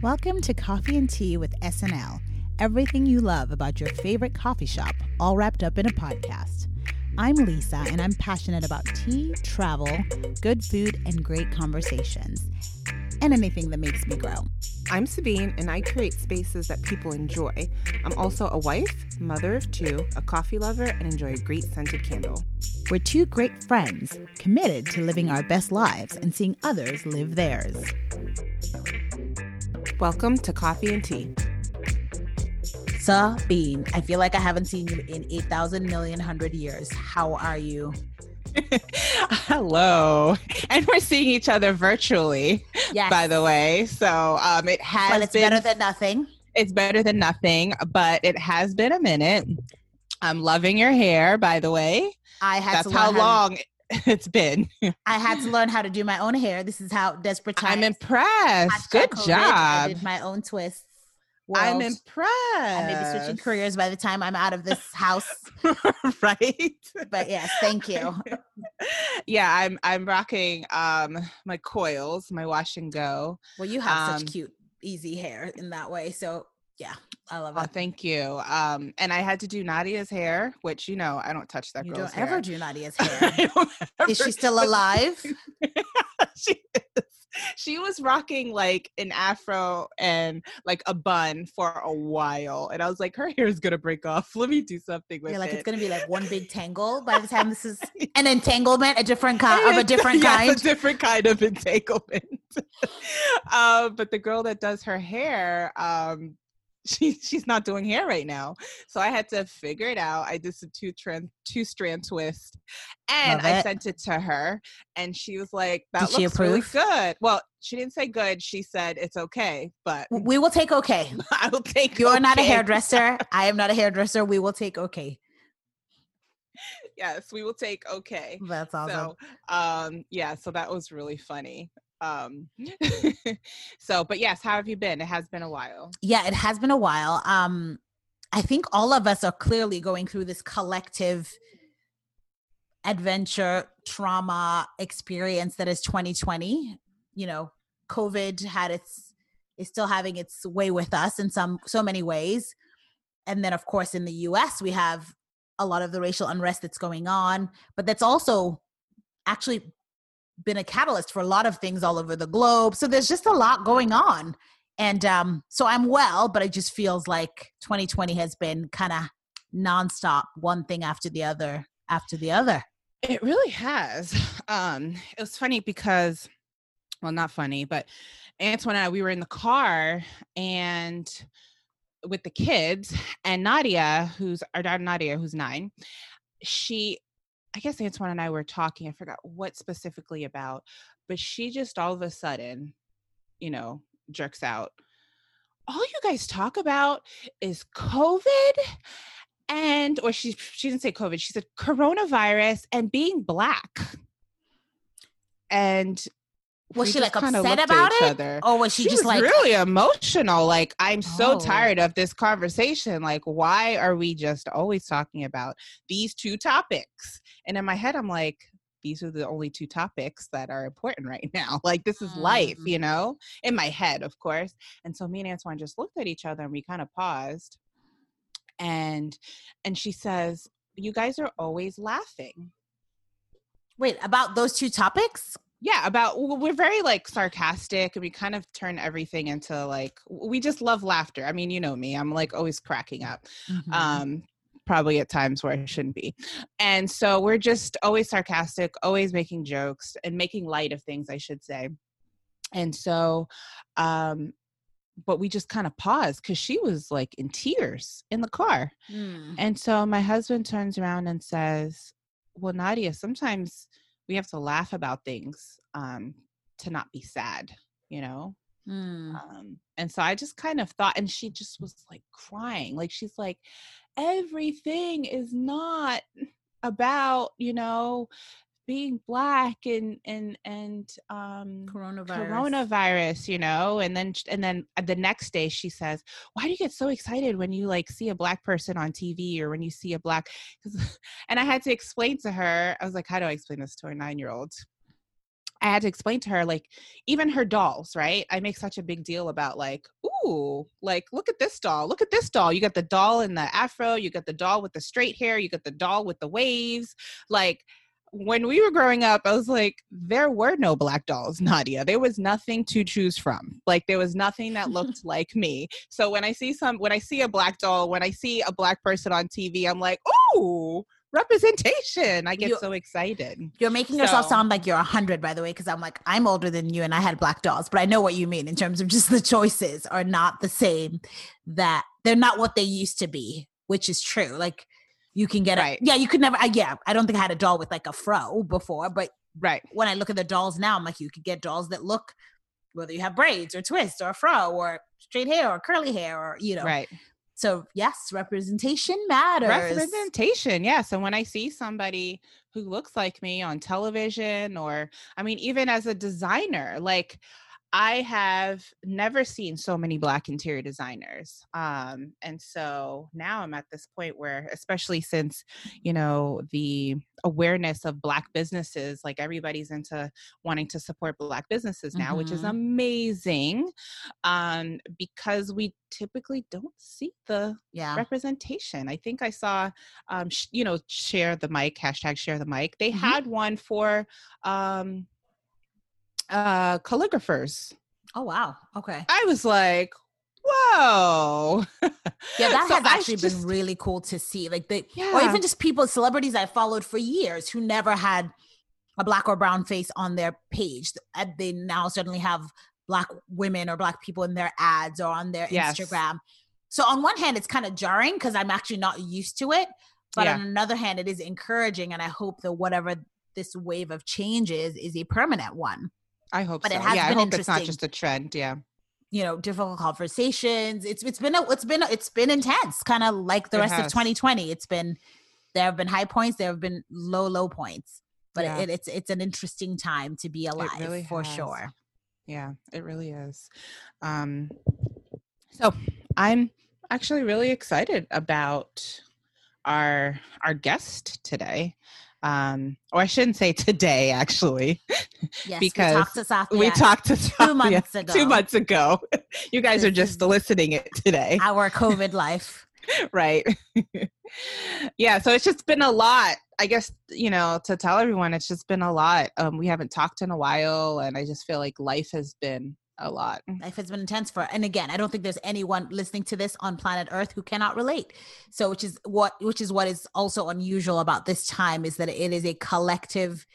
Welcome to Coffee and Tea with SNL. Everything you love about your favorite coffee shop, all wrapped up in a podcast. I'm Lisa, and I'm passionate about tea, travel, good food, and great conversations, and anything that makes me grow. I'm Sabine, and I create spaces that people enjoy. I'm also a wife, mother of two, a coffee lover, and enjoy a great scented candle. We're two great friends committed to living our best lives and seeing others live theirs. Welcome to Coffee and Tea. Sabine, I feel like I haven't seen you in 8,000 million hundred years. How are you? Hello. And we're seeing each other virtually, Yes. by the way. So um, it has Well, it's been, better than nothing. it's better than nothing, but it has been a minute. I'm loving your hair, by the way. I had That's to how learn long it's been. I had to learn how to do my own hair. This is how desperate times. I'm impressed. Good COVID, I job. did my own twists. I'm World. impressed. I may be switching careers by the time I'm out of this house. right? But yes, thank you. yeah, I'm I'm rocking um my coils, my wash and go. Well, you have Um, such cute, easy hair in that way. So yeah, I love Oh, it. thank you. Um and I had to do Nadia's hair, which you know, I don't touch that you girl's don't ever hair. do Nadia's hair. Is she still alive? she is. She was rocking like an afro and like a bun for a while. And I was like, her hair is gonna break off. Let me do something with You're like it. it's gonna be like one big tangle by the time this is an entanglement, a different kind of a different Yes, kind. a different kind of entanglement. um, but the girl that does her hair, um, she she's not doing hair right now, so I had to figure it out. I did some two trend two strand twist, and I sent it to her, and she was like, "That Did looks really good." Well, she didn't say good. She said it's okay, but We will take okay. I will take. You are not a hairdresser. I am not a hairdresser. We will take okay. Yes, we will take okay. That's awesome. So, um, yeah, so that was really funny. Um, so, but yes, how have you been? It has been a while. yeah, it has been a while. Um, I think all of us are clearly going through this collective adventure trauma experience that is 2020. You know, COVID had its is still having its way with us in some so many ways. And then of course in the US we have a lot of the racial unrest that's going on, but that's also actually been a catalyst for a lot of things all over the globe. So there's just a lot going on. And um, so I'm well, but it just feels like 2020 has been kind of nonstop, one thing after the other after the other. It really has. Um, it was funny because, well, not funny, but Antoine and I, we were in the car and with the kids, and Nadia, who's our daughter Nadia, who's nine, she, I guess Antoine and I were talking. I forgot what specifically about, but she just all of a sudden, you know, jerks out. All you guys talk about is COVID and or she she didn't say covid she said coronavirus and being black and Was she like upset about it? other. Or was she, she just was like really emotional like i'm so Oh. tired of this conversation like why are we just always talking about these two topics and in my head i'm like these are the only two topics that are important right now like this is life Mm. you know in my head of course and so me and antoine just looked at each other and we kind of paused and and she says you guys are always laughing wait about those two topics? Yeah about we're very like sarcastic and we kind of turn everything into like we just love laughter i mean you know me i'm like always cracking up Mhm. um probably at times where i shouldn't be and so we're just always sarcastic always making jokes and making light of things i should say and so um but we just kind of paused because she was like in tears in the car Mm. and so my husband turns around and says, Well, Nadia, sometimes we have to laugh about things um, to not be sad, you know? Mm. Um, and so I just kind of thought, and she just was like crying. Like, she's like, Everything is not about, you know, being black and and and um Coronavirus. coronavirus you know and then and then uh, the next day she says why do you get so excited when you like see a black person on tv or when you see a black and i had to explain to her i was like how do i explain this to a nine year old I had to explain to her, like, even her dolls, right? I make such a big deal about, like, ooh, like, look at this doll. Look at this doll. You got the doll in the afro, you got the doll with the straight hair, you got the doll with the waves. Like, when we were growing up, I was like, there were no black dolls, Nadia. There was nothing to choose from. Like there was nothing that looked like me. So when I see some, when I see a black doll, when I see a black person on TV, I'm like, oh, representation. I get You- so excited. You're making yourself sound like you're a hundred, by the way, because I'm like I'm older than you, and I had black dolls, but I know what you mean in terms of just the choices are not the same. That they're not what they used to be, which is true. Like you can get Right. a yeah, you could never. I, yeah, I don't think I had a doll with like a fro before, but Right. when I look at the dolls now, I'm like, you could get dolls that look whether you have braids or twists or a fro or straight hair or curly hair or you know. Right. So yes, representation matters. Representation, yes. And when I see somebody who looks like me on television, or I mean, even as a designer, like I have never seen so many black interior designers. Um, and so now I'm at this point where, especially since, you know, the awareness of black businesses, like everybody's into wanting to support black businesses now, which is Mhm. amazing. Um, because we typically don't see the Yeah. representation. I think I saw, um, sh- you know, share the mic hashtag share the mic. They Mhm. had one for um, uh, calligraphers. Oh wow. Okay. I was like, whoa. Yeah, that So has actually just- been really cool to see. Like the or even just people, celebrities I followed for years who never had a black or brown face on their page. Uh, They now suddenly have black women or black people in their ads or on their Yes. Instagram. So on one hand, it's kind of jarring because I'm actually not used to it. But Yeah. on another hand, it is encouraging, and I hope that whatever this wave of change is is a permanent one. I hope But so. it has yeah, I been hope it's not just a trend. Yeah. You know, difficult conversations. It's it's been a, it's been a, it's been intense, kind of like the It rest of 2020. It's been there have been high points, there have been low low points, but Yeah. it, it's it's an interesting time to be alive really for has. sure. Yeah, it really is. Um, so I'm actually really excited about our our guest today. Um, or I shouldn't say today, actually. Yes, Because we talked to Sathya We talked to two months ago. Two months ago. You guys are just is- listening it today. our COVID life. right yeah so it's just been a lot i guess you know to tell everyone it's just been a lot um we haven't talked in a while and i just feel like life has been a lot Life has been intense for, and again, I don't think there's anyone listening to this on planet Earth who cannot relate. So, which is what, which is what is also unusual about this time is that it is a collective,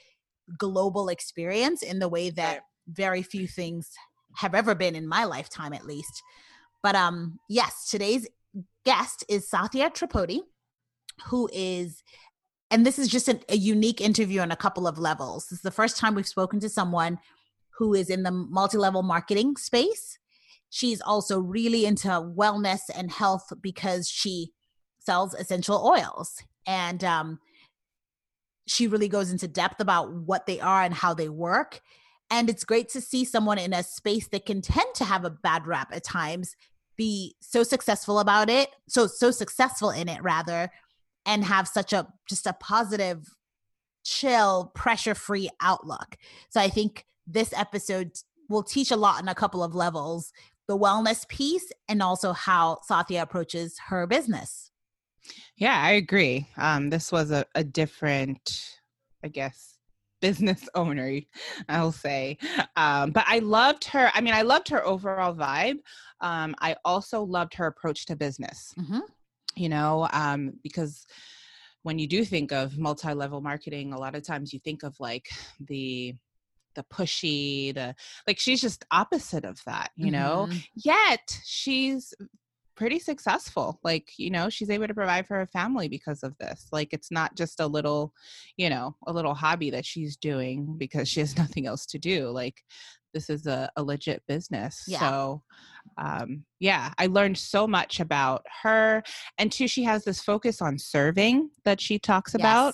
global experience in the way that Right. very few things have ever been in my lifetime, at least. But um, yes, today's guest is Satya Tripodi, who is, and this is just a, a unique interview on a couple of levels. This is the first time we've spoken to someone who is in the multi-level marketing space. She's also really into wellness and health because she sells essential oils. And um, she really goes into depth about what they are and how they work. And it's great to see someone in a space that can tend to have a bad rap at times be so successful about it, so so successful in it rather, and have such a just a positive, chill, pressure-free outlook. So I think this episode will teach a lot on a couple of levels the wellness piece and also how Satya approaches her business. yeah i agree um this was a, a different i guess business owner i'll say um but i loved her i mean i loved her overall vibe um i also loved her approach to business Mhm. you know um because when you do think of multi-level marketing a lot of times you think of like the the pushy the like she's just opposite of that you know Mhm. yet she's pretty successful like you know she's able to provide for her family because of this like it's not just a little you know a little hobby that she's doing because she has nothing else to do like this is a, a legit business Yeah. so um yeah i learned so much about her and two she has this focus on serving that she talks about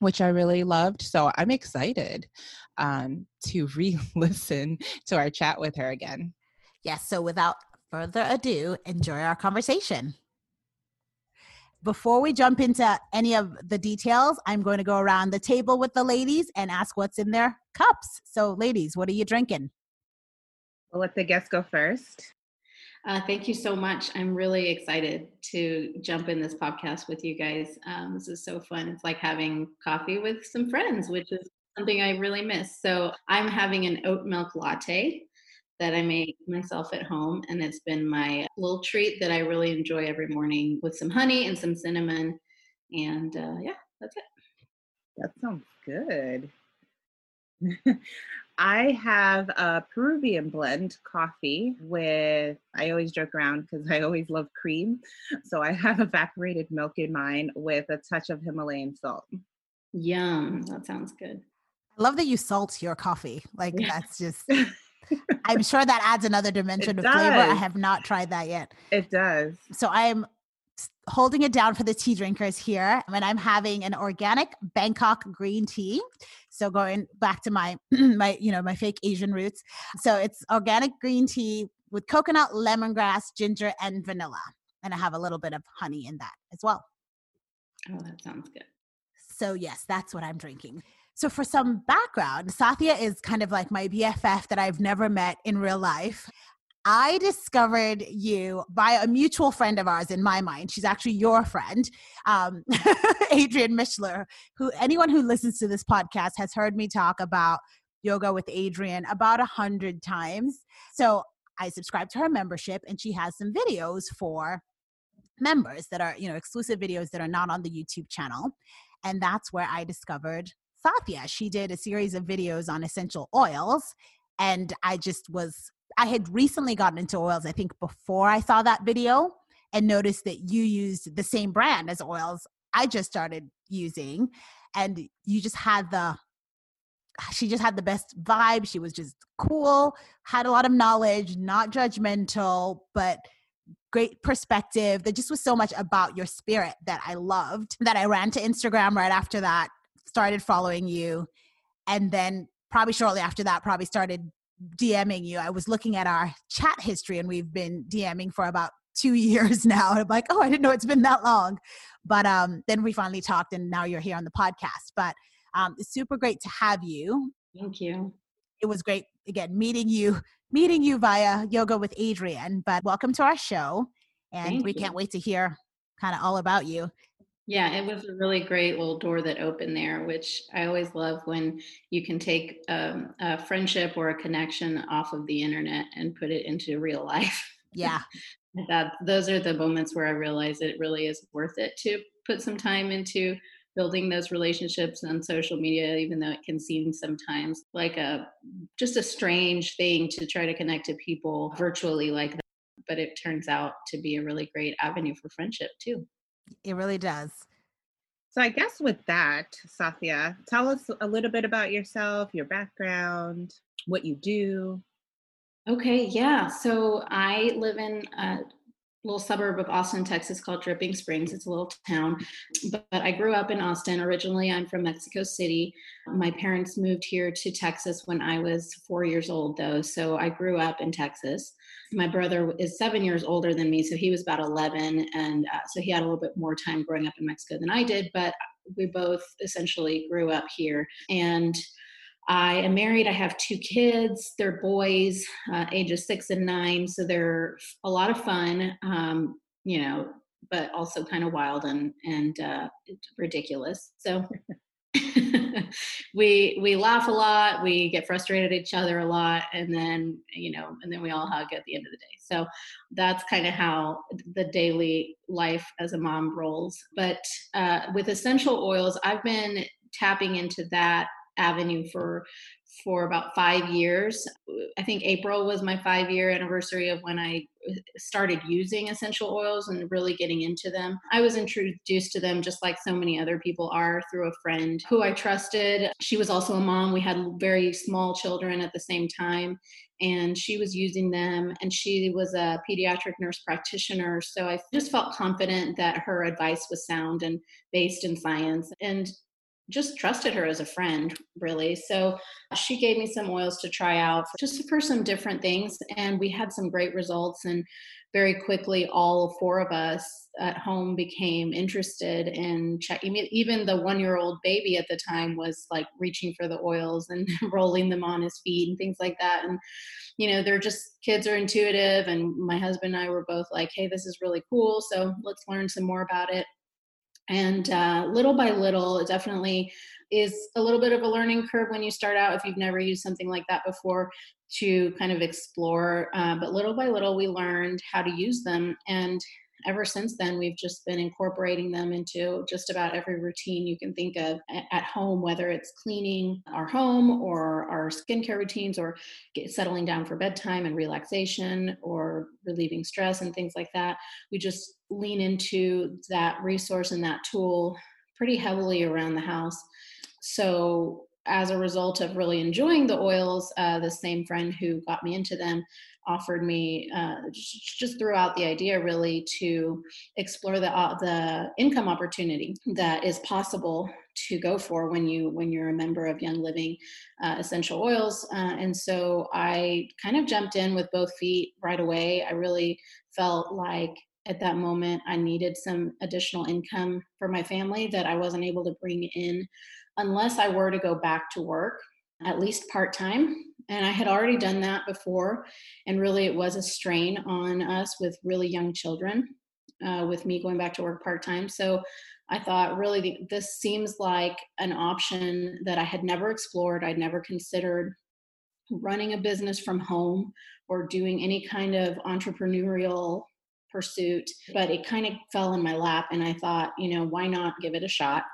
which I really loved. So I'm excited um, to re listen to our chat with her again. Yes. So without further ado, enjoy our conversation. before we jump into any of the details, I'm going to go around the table with the ladies and ask what's in their cups. So, ladies, what are you drinking? We'll let the guests go first. Uh, thank you so much. I'm really excited to jump in this podcast with you guys. Um, this is so fun. It's like having coffee with some friends, which is something I really miss. So I'm having an oat milk latte that I make myself at home. And it's been my little treat that I really enjoy every morning with some honey and some cinnamon. And uh, yeah, that's it. That sounds good. I have a Peruvian blend coffee with, I always joke around because I always love cream. So I have evaporated milk in mine with a touch of Himalayan salt. Yum. That sounds good. I love that you salt your coffee. Like that's just I'm sure that adds another dimension it of does. flavor. I have not tried that yet. It does. So I'm holding it down for the tea drinkers here and I'm having an organic Bangkok green tea. So going back to my my you know my fake Asian roots. So it's organic green tea with coconut, lemongrass, ginger and vanilla. And I have a little bit of honey in that as well. Oh, that sounds good. So yes, that's what I'm drinking. So, for some background, Sathya is kind of like my BFF that I've never met in real life. I discovered you by a mutual friend of ours in my mind. She's actually your friend, um, Adriene Mishler, who anyone who listens to this podcast has heard me talk about yoga with Adriene about a hundred times. So I subscribed to her membership and she has some videos for members that are, you know, exclusive videos that are not on the YouTube channel. And that's where I discovered Sathya. She did a series of videos on essential oils. And I just was, I had recently gotten into oils, I think before I saw that video, and noticed that you used the same brand as oils I just started using. And you just had the, she just had the best vibe. She was just cool, had a lot of knowledge, not judgmental, but great perspective. There just was so much about your spirit that I loved that I ran to Instagram right after that started following you and then probably shortly after that probably started DMing you. I was looking at our chat history and we've been DMing for about two years now. I'm like, oh, I didn't know it's been that long. But um, then we finally talked and now you're here on the podcast. But um, it's super great to have you. Thank you. It was great again meeting you, meeting you via yoga with Adriene. But welcome to our show. And Thank we you. can't wait to hear kind of all about you. Yeah, it was a really great little door that opened there, which I always love when you can take um, a friendship or a connection off of the internet and put it into real life. Yeah. that those are the moments where I realize it really is worth it to put some time into building those relationships on social media even though it can seem sometimes like a just a strange thing to try to connect to people virtually like that but it turns out to be a really great avenue for friendship too it really does. So I guess with that, Sathya, tell us a little bit about yourself, your background, what you do. Okay, yeah. So I live in a little suburb of Austin, Texas called Dripping Springs. It's a little town, but, but, I grew up in Austin. Originally, I'm from Mexico City. My parents moved here to Texas when I was four years old, though. So I grew up in Texas my brother is seven years older than me, so he was about 11. And uh, so he had a little bit more time growing up in Mexico than I did, but we both essentially grew up here. And I am married. I have two kids. They're boys, uh, ages six and nine. So they're a lot of fun, um, you know, but also kind of wild and, and uh, ridiculous. So we we laugh a lot we get frustrated at each other a lot and then you know and then we all hug at the end of the day so that's kind of how the daily life as a mom rolls but uh, with essential oils i've been tapping into that avenue for for about five years. I think April was my five year anniversary of when I uh, started using essential oils and really getting into them. I was introduced to them just like so many other people are through a friend who I trusted. She was also a mom. We had very small children at the same time. And she was using them, and she was a pediatric nurse practitioner. So I just felt confident that her advice was sound and based in science. And just trusted her as a friend, really. So she gave me some oils to try out for, just for some different things. And we had some great results. And very quickly, all four of us at home became interested in checking. Even the one year old baby at the time was like reaching for the oils and rolling them on his feet and things like that. And, you know, they're just kids are intuitive. And my husband and I were both like, hey, this is really cool. So let's learn some more about it and uh, little by little it definitely is a little bit of a learning curve when you start out if you've never used something like that before to kind of explore uh, but little by little we learned how to use them and ever since then we've just been incorporating them into just about every routine you can think of at home whether it's cleaning our home or our skincare routines or settling down for bedtime and relaxation or relieving stress and things like that. We just lean into that resource and that tool pretty heavily around the house. So as a result of really enjoying the oils, uh, the same friend who got me into them offered me uh, just threw out the idea really to explore the uh, the income opportunity that is possible to go for when you when you're a member of Young Living uh, Essential Oils. Uh, and so I kind of jumped in with both feet right away. I really felt like at that moment I needed some additional income for my family that I wasn't able to bring in unless I were to go back to work, at least part time. And I had already done that before. And really, it was a strain on us with really young children, uh, with me going back to work part time. So I thought, really, this seems like an option that I had never explored, I'd never considered running a business from home or doing any kind of entrepreneurial pursuit but it kind of fell in my lap and i thought you know why not give it a shot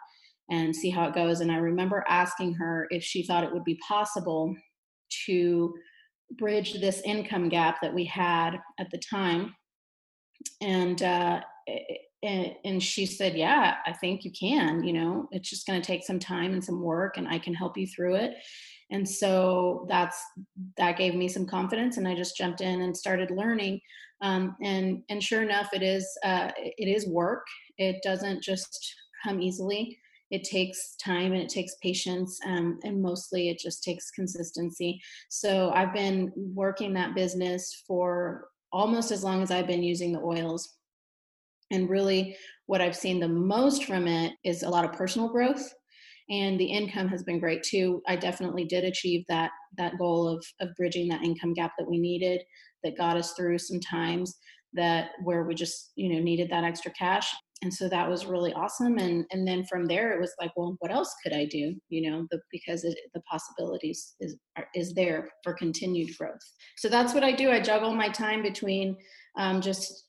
and see how it goes. And I remember asking her if she thought it would be possible to bridge this income gap that we had at the time. And uh, and she said, "Yeah, I think you can. You know, it's just going to take some time and some work, and I can help you through it." And so that's that gave me some confidence, and I just jumped in and started learning. Um, and and sure enough, it is uh, it is work. It doesn't just come easily it takes time and it takes patience um, and mostly it just takes consistency. So i've been working that business for almost as long as i've been using the oils. And really what i've seen the most from it is a lot of personal growth and the income has been great too. I definitely did achieve that that goal of of bridging that income gap that we needed that got us through some times that where we just you know needed that extra cash and so that was really awesome and and then from there it was like well what else could i do? You know the, because it, the possibilities is is there for continued growth. So that's what i do. I juggle my time between um, just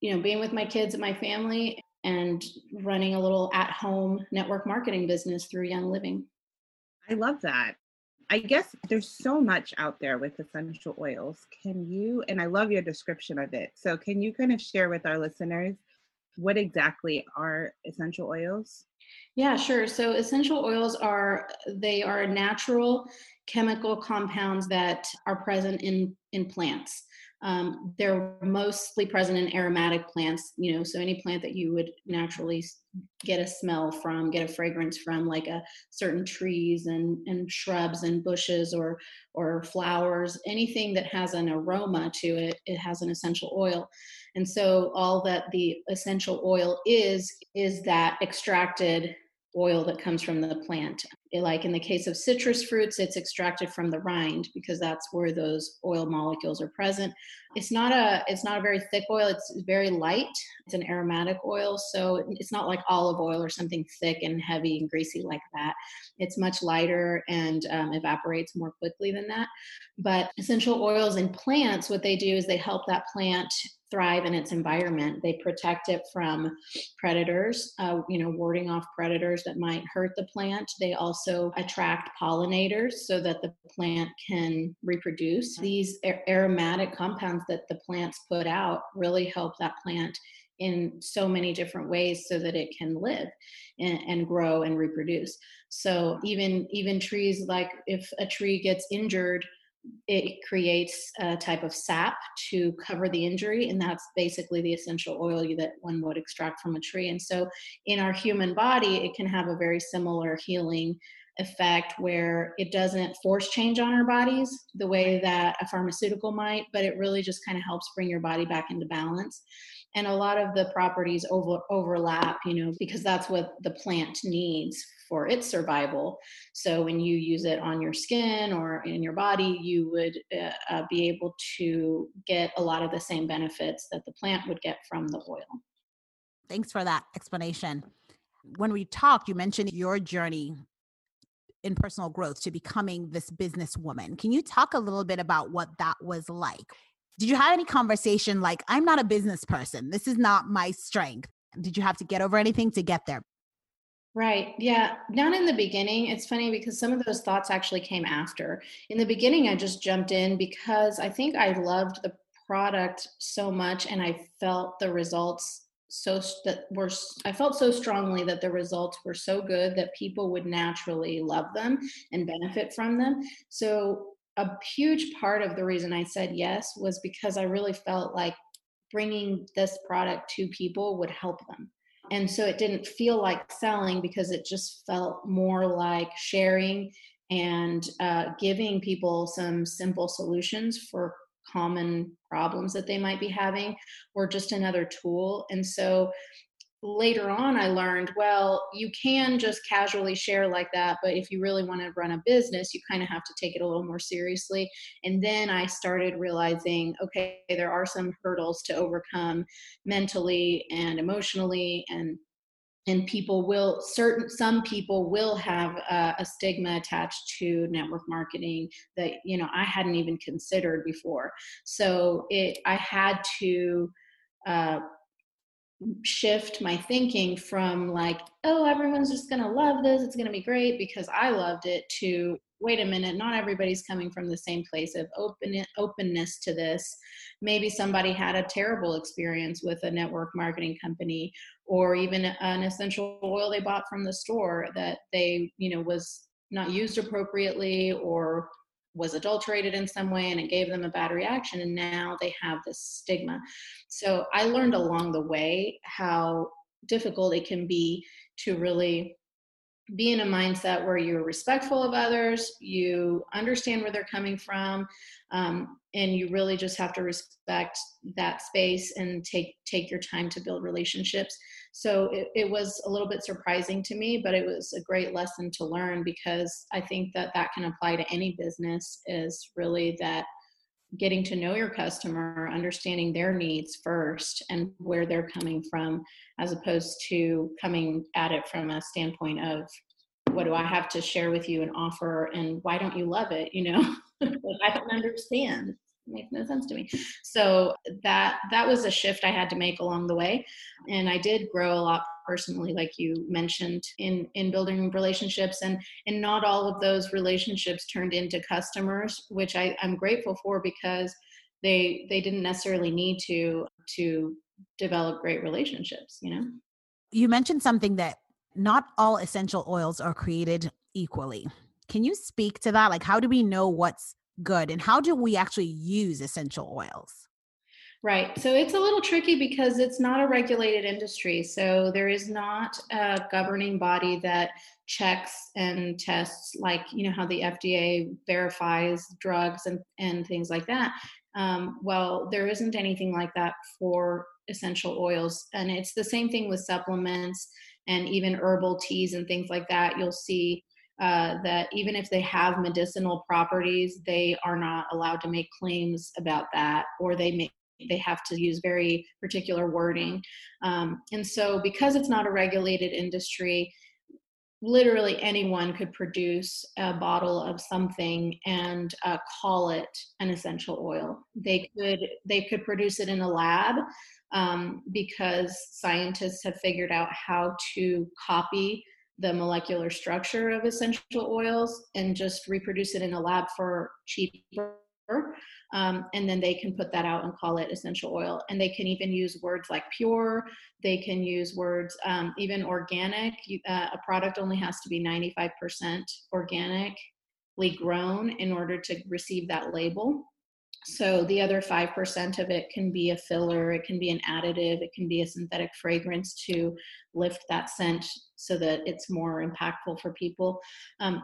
you know being with my kids and my family and running a little at home network marketing business through young living. I love that. I guess there's so much out there with essential oils. Can you, and I love your description of it. So, can you kind of share with our listeners what exactly are essential oils? Yeah, sure. So essential oils are they are natural chemical compounds that are present in in plants. Um, they're mostly present in aromatic plants, you know, so any plant that you would naturally get a smell from, get a fragrance from, like a certain trees and, and shrubs and bushes or or flowers, anything that has an aroma to it, it has an essential oil. And so all that the essential oil is is that extracted oil that comes from the plant. Like in the case of citrus fruits, it's extracted from the rind because that's where those oil molecules are present. It's not a it's not a very thick oil. It's very light. It's an aromatic oil, so it's not like olive oil or something thick and heavy and greasy like that. It's much lighter and um, evaporates more quickly than that. But essential oils in plants, what they do is they help that plant thrive in its environment. They protect it from predators, uh, you know, warding off predators that might hurt the plant. They also attract pollinators so that the plant can reproduce. These aromatic compounds that the plants put out really help that plant in so many different ways so that it can live and, and, grow and reproduce so even even trees like if a tree gets injured it creates a type of sap to cover the injury, and that's basically the essential oil that one would extract from a tree. And so, in our human body, it can have a very similar healing effect where it doesn't force change on our bodies the way that a pharmaceutical might, but it really just kind of helps bring your body back into balance and a lot of the properties over, overlap you know because that's what the plant needs for its survival so when you use it on your skin or in your body you would uh, uh, be able to get a lot of the same benefits that the plant would get from the oil thanks for that explanation when we talked you mentioned your journey in personal growth to becoming this businesswoman. Can you talk a little bit about what that was like? Did you have any conversation like, I'm not a business person, this is not my strength? Did you have to get over anything to get there? Right. Yeah. Down in the beginning, it's funny because some of those thoughts actually came after. In the beginning, I just jumped in because I think I loved the product so much and I felt the results so that were I felt so strongly that the results were so good that people would naturally love them and benefit from them. So a huge part of the reason I said yes was because I really felt like bringing this product to people would help them. And so it didn't feel like selling because it just felt more like sharing and uh, giving people some simple solutions for common problems that they might be having or just another tool. And so later on i learned well you can just casually share like that but if you really want to run a business you kind of have to take it a little more seriously. And then i started realizing okay there are some hurdles to overcome mentally and emotionally and and people will certain some people will have a, a, stigma attached to network marketing that you know i hadn't even considered before. So it i had to uh, shift my thinking from like oh everyone's just going to love this it's going to be great because i loved it to wait a minute not everybody's coming from the same place of open openness to this. Maybe somebody had a terrible experience with a network marketing company or even an essential oil they bought from the store that they you know was not used appropriately or was adulterated in some way and it gave them a bad reaction and now they have this stigma. So i learned along the way how difficult it can be to really be in a mindset where you're respectful of others you understand where they're coming from um, and you really just have to respect that space and take take your time to build relationships. So it, it was a little bit surprising to me but it was a great lesson to learn because i think that that can apply to any business is really that getting to know your customer understanding their needs first and where they're coming from as opposed to coming at it from a standpoint of what do i have to share with you and offer and why don't you love it? You know? I don't understand. It makes no sense to me. So that that was a shift i had to make along the way and i did grow a lot personally like you mentioned in in building relationships and and not all of those relationships turned into customers which I, i'm grateful for because they they didn't necessarily need to to develop great relationships you know? You mentioned something that not all essential oils are created equally. Can you speak to that? Like how do we know what's good and how do we actually use essential oils Right. So it's a little tricky because it's not a regulated industry. So there is not a governing body that checks and tests, like, you know, how the FDA verifies drugs and, and things like that. Um, well, there isn't anything like that for essential oils. And it's the same thing with supplements and even herbal teas and things like that. You'll see uh, that even if they have medicinal properties, they are not allowed to make claims about that, or they make they have to use very particular wording. Um, and so, because it's not a regulated industry, literally anyone could produce a bottle of something and uh, call it an essential oil. They could they could produce it in a lab um, because scientists have figured out how to copy the molecular structure of essential oils and just reproduce it in a lab for cheaper. Um, and then they can put that out and call it essential oil. And they can even use words like pure. They can use words um, even organic. You, uh, a product only has to be 95% organic grown in order to receive that label. So the other 5% of it can be a filler, it can be an additive, it can be a synthetic fragrance to lift that scent so that it's more impactful for people. Um,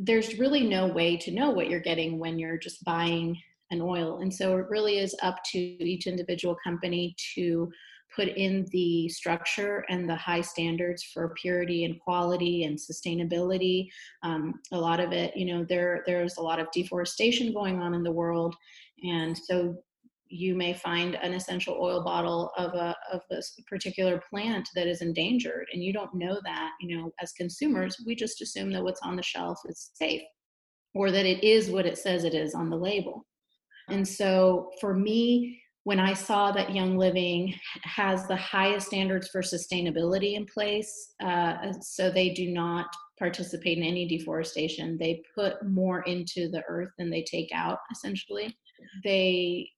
there's really no way to know what you're getting when you're just buying an oil. And so it really is up to each individual company to put in the structure and the high standards for purity and quality and sustainability. Um, a lot of it, you know, there there's a lot of deforestation going on in the world, and so you may find an essential oil bottle of a of a particular plant that is endangered, and you don't know that. You know, as consumers, we just assume that what's on the shelf is safe, or that it is what it says it is on the label. And so, for me, when I saw that Young Living has the highest standards for sustainability in place, uh, so they do not participate in any deforestation. They put more into the earth than they take out, essentially. They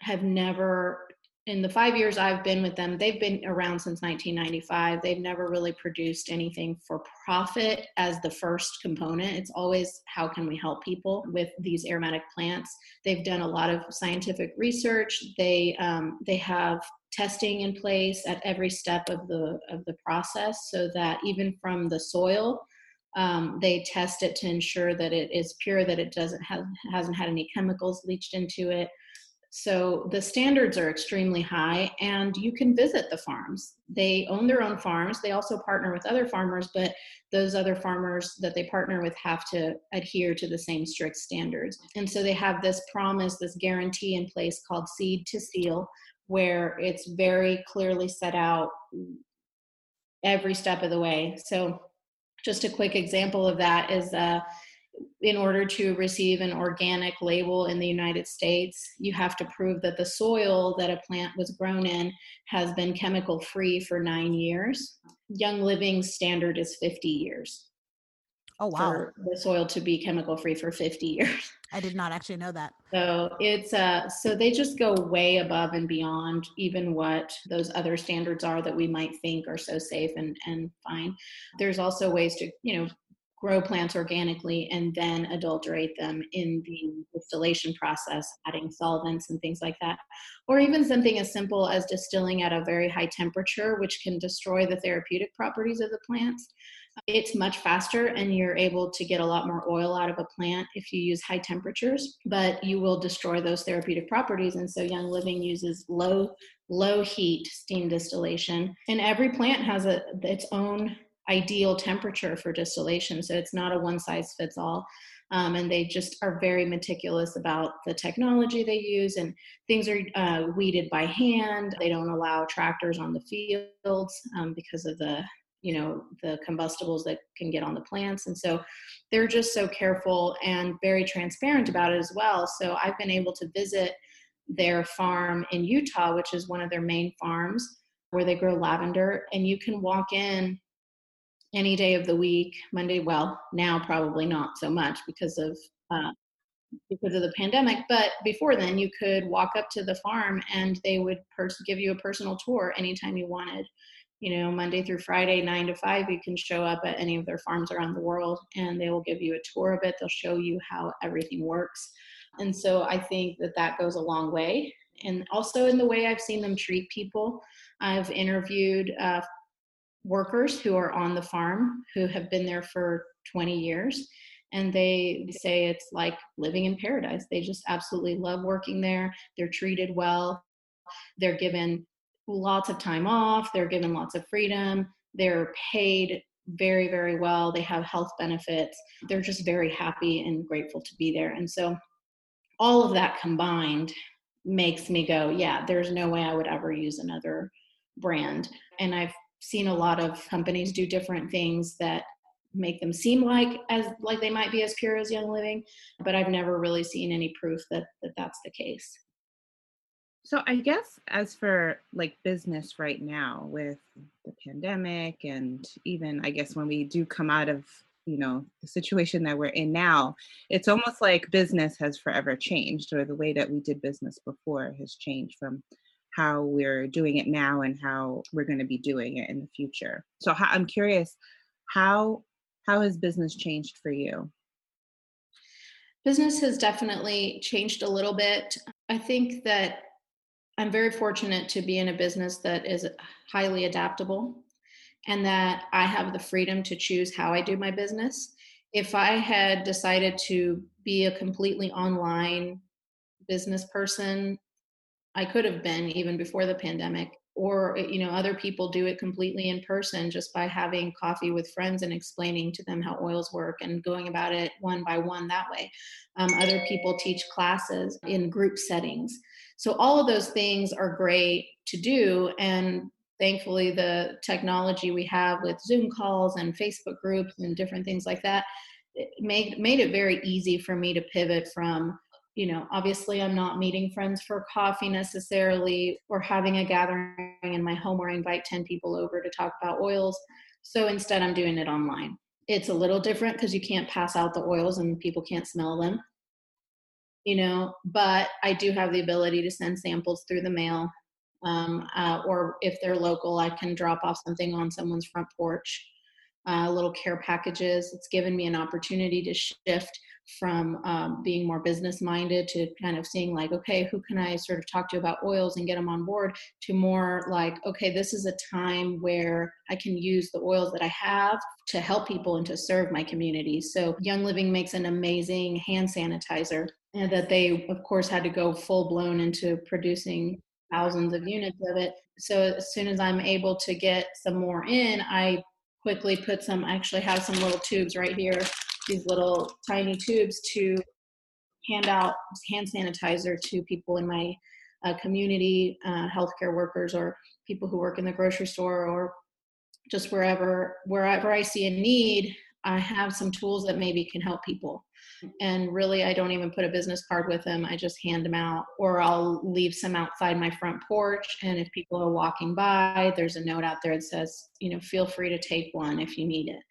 have never in the five years I've been with them, they've been around since 1995. They've never really produced anything for profit as the first component. It's always how can we help people with these aromatic plants. They've done a lot of scientific research. They um, they have testing in place at every step of the of the process, so that even from the soil. Um, they test it to ensure that it is pure, that it doesn't have hasn't had any chemicals leached into it. So the standards are extremely high, and you can visit the farms. They own their own farms. They also partner with other farmers, but those other farmers that they partner with have to adhere to the same strict standards. And so they have this promise, this guarantee in place called Seed to Seal, where it's very clearly set out every step of the way. So just a quick example of that is uh, in order to receive an organic label in the United States, you have to prove that the soil that a plant was grown in has been chemical free for nine years. Young Living standard is 50 years. Oh, wow. For the soil to be chemical free for 50 years. I did not actually know that. So it's uh so they just go way above and beyond even what those other standards are that we might think are so safe and and fine. There's also ways to, you know, grow plants organically and then adulterate them in the distillation process, adding solvents and things like that. Or even something as simple as distilling at a very high temperature, which can destroy the therapeutic properties of the plants. It's much faster, and you're able to get a lot more oil out of a plant if you use high temperatures, but you will destroy those therapeutic properties. And so, Young Living uses low low heat steam distillation, and every plant has a its own ideal temperature for distillation. So it's not a one size fits all. Um, and they just are very meticulous about the technology they use and things are uh, weeded by hand they don't allow tractors on the fields um, because of the you know the combustibles that can get on the plants and so they're just so careful and very transparent about it as well so i've been able to visit their farm in utah which is one of their main farms where they grow lavender and you can walk in any day of the week monday well now probably not so much because of uh, because of the pandemic but before then you could walk up to the farm and they would pers- give you a personal tour anytime you wanted. You know monday through friday nine to five you can show up at any of their farms around the world and they will give you a tour of it. They'll show you how everything works. And so i think that that goes a long way. And also in the way i've seen them treat people i've interviewed uh, workers who are on the farm who have been there for 20 years and they say it's like living in paradise. They just absolutely love working there. They're treated well. They're given lots of time off. They're given lots of freedom. They're paid very very well. They have health benefits. They're just very happy and grateful to be there. And so all of that combined makes me go yeah there's no way i would ever use another brand. And i've seen a lot of companies do different things that make them seem like as like they might be as pure as young living but i've never really seen any proof that, that that's the case. So i guess as for like business right now with the pandemic and even i guess when we do come out of you know the situation that we're in now it's almost like business has forever changed or the way that we did business before has changed from how we're doing it now and how we're going to be doing it in the future. So how, I'm curious, how how has business changed for you? business has definitely changed a little bit. I think that I'm very fortunate to be in a business that is highly adaptable and that I have the freedom to choose how I do my business. If I had decided to be a completely online business person, I could have been even before the pandemic or you know other people do it completely in person just by having coffee with friends and explaining to them how oils work and going about it one by one that way. Um, other people teach classes in group settings. So all of those things are great to do and thankfully the technology we have with zoom calls and facebook groups and different things like that made made it very easy for me to pivot from you know, obviously I'm not meeting friends for coffee necessarily or having a gathering in my home where I invite 10 people over to talk about oils. So instead, I'm doing it online. It's a little different because you can't pass out the oils and people can't smell them, you know, but I do have the ability to send samples through the mail. Um, uh, or if they're local, I can drop off something on someone's front porch. Uh, little care packages. It's given me an opportunity to shift from um, being more business minded to kind of seeing like okay who can i sort of talk to about oils and get them on board to more like okay this is a time where i can use the oils that i have to help people and to serve my community. So young living makes an amazing hand sanitizer and that they of course had to go full blown into producing thousands of units of it. So as soon as i'm able to get some more in i quickly put some I actually have some little tubes right here these little tiny tubes to hand out hand sanitizer to people in my uh, community, uh, healthcare workers, or people who work in the grocery store, or just wherever wherever I see a need. I have some tools that maybe can help people and really i don't even put a business card with them i just hand them out or i'll leave some outside my front porch and if people are walking by there's a note out there that says you know feel free to take one if you need it.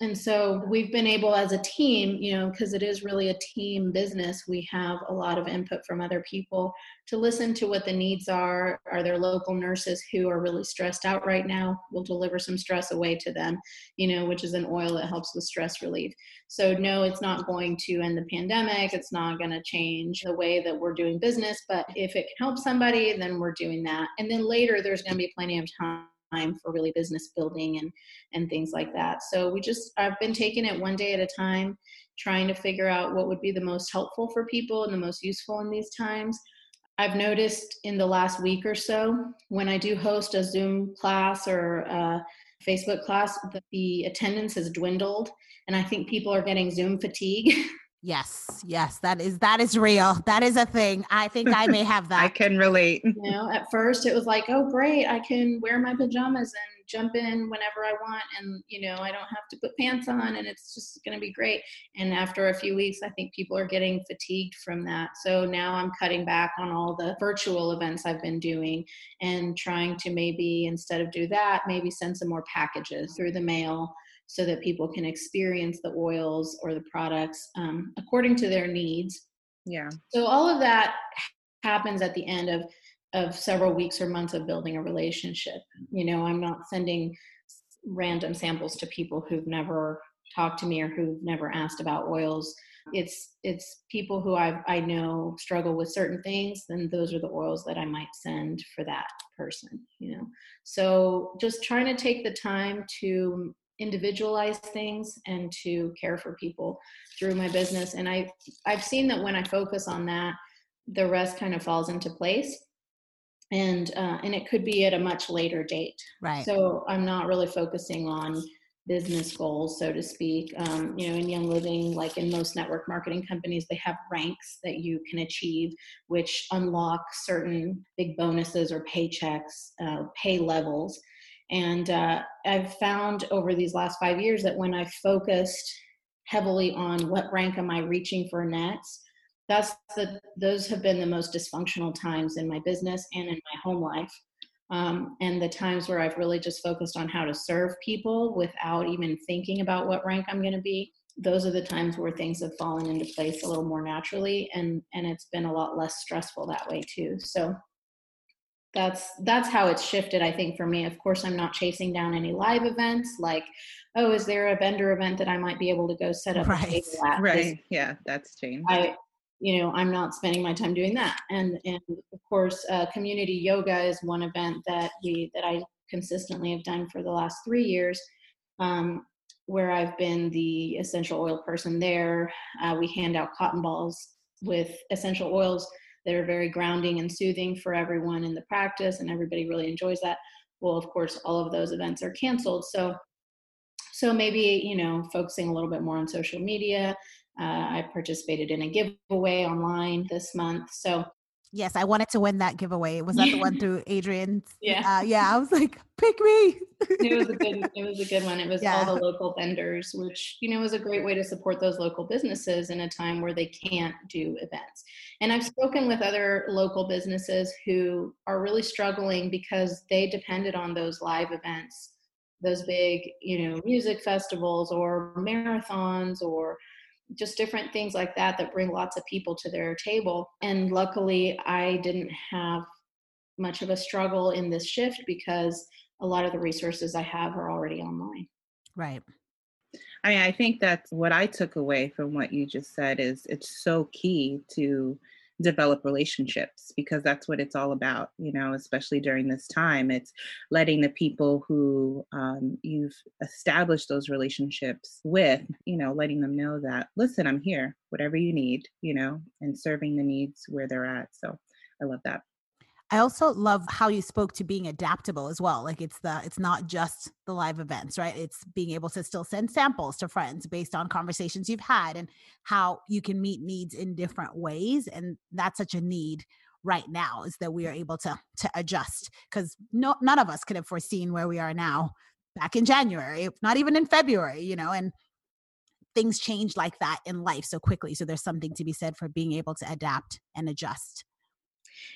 And so we've been able as a team you know because it is really a team business we have a lot of input from other people to listen to what the needs are. Are there local nurses who are really stressed out right now? We'll deliver some stress away to them you know which is an oil that helps with stress relief. So no it's not going to end the pandemic. It's not going to change the way that we're doing business but if it can help somebody then we're doing that. And then later there's going to be plenty of time time for really business building and and things like that. So we just i've been taking it one day at a time trying to figure out what would be the most helpful for people and the most useful in these times. I've noticed in the last week or so when i do host a zoom class or a facebook class the attendance has dwindled and i think people are getting zoom fatigue Yes, yes, that is that is real. That is a thing. I think I may have that. I can relate. You know, at first it was like, oh great, I can wear my pajamas and jump in whenever I want and you know, I don't have to put pants on and it's just going to be great. And after a few weeks, I think people are getting fatigued from that. So now I'm cutting back on all the virtual events I've been doing and trying to maybe instead of do that, maybe send some more packages through the mail so that people can experience the oils or the products um, according to their needs. Yeah. So all of that happens at the end of of several weeks or months of building a relationship. You know, I'm not sending random samples to people who've never talked to me or who've never asked about oils. It's it's people who I I know struggle with certain things, then those are the oils that I might send for that person. You know, so just trying to take the time to individualize things and to care for people through my business. And i i've seen that when i focus on that the rest kind of falls into place. And uh, and it could be at a much later date. Right. So i'm not really focusing on business goals so to speak. Um, you know in young living like in most network marketing companies they have ranks that you can achieve which unlock certain big bonuses or paychecks uh, pay levels and uh, I've found over these last five years that when I focused heavily on what rank am I reaching for next, that's the those have been the most dysfunctional times in my business and in my home life. Um, and the times where I've really just focused on how to serve people without even thinking about what rank I'm going to be. Those are the times where things have fallen into place a little more naturally, and and it's been a lot less stressful that way too. So that's that's how it's shifted i think for me. Of course i'm not chasing down any live events like oh is there a vendor event that i might be able to go set up right right. Yeah that's changed. I you know i'm not spending my time doing that. And and of course uh, community yoga is one event that we that i consistently have done for the last three years um, where i've been the essential oil person there. Uh, we hand out cotton balls with essential oils that are very grounding and soothing for everyone in the practice and everybody really enjoys that well of course all of those events are canceled. So so maybe you know focusing a little bit more on social media uh, i participated in a giveaway online this month. So Yes, I wanted to win that giveaway. Was that the one through Adriene? Yeah. Uh, yeah, I was like, pick me. it was a good it was a good one. It was yeah. all the local vendors, which, you know, was a great way to support those local businesses in a time where they can't do events. And I've spoken with other local businesses who are really struggling because they depended on those live events, those big, you know, music festivals or marathons or just different things like that that bring lots of people to their table. And luckily, I didn't have much of a struggle in this shift because a lot of the resources I have are already online. Right. I mean, I think that's what I took away from what you just said is it's so key to develop relationships because that's what it's all about you know especially during this time. It's letting the people who um, you've established those relationships with you know letting them know that listen i'm here whatever you need you know and serving the needs where they're at. So i love that I also love how you spoke to being adaptable as well. Like it's the it's not just the live events, right? It's being able to still send samples to friends based on conversations you've had and how you can meet needs in different ways and that's such a need right now is that we are able to to adjust cuz no none of us could have foreseen where we are now back in January, not even in February, you know, and things change like that in life so quickly. So there's something to be said for being able to adapt and adjust.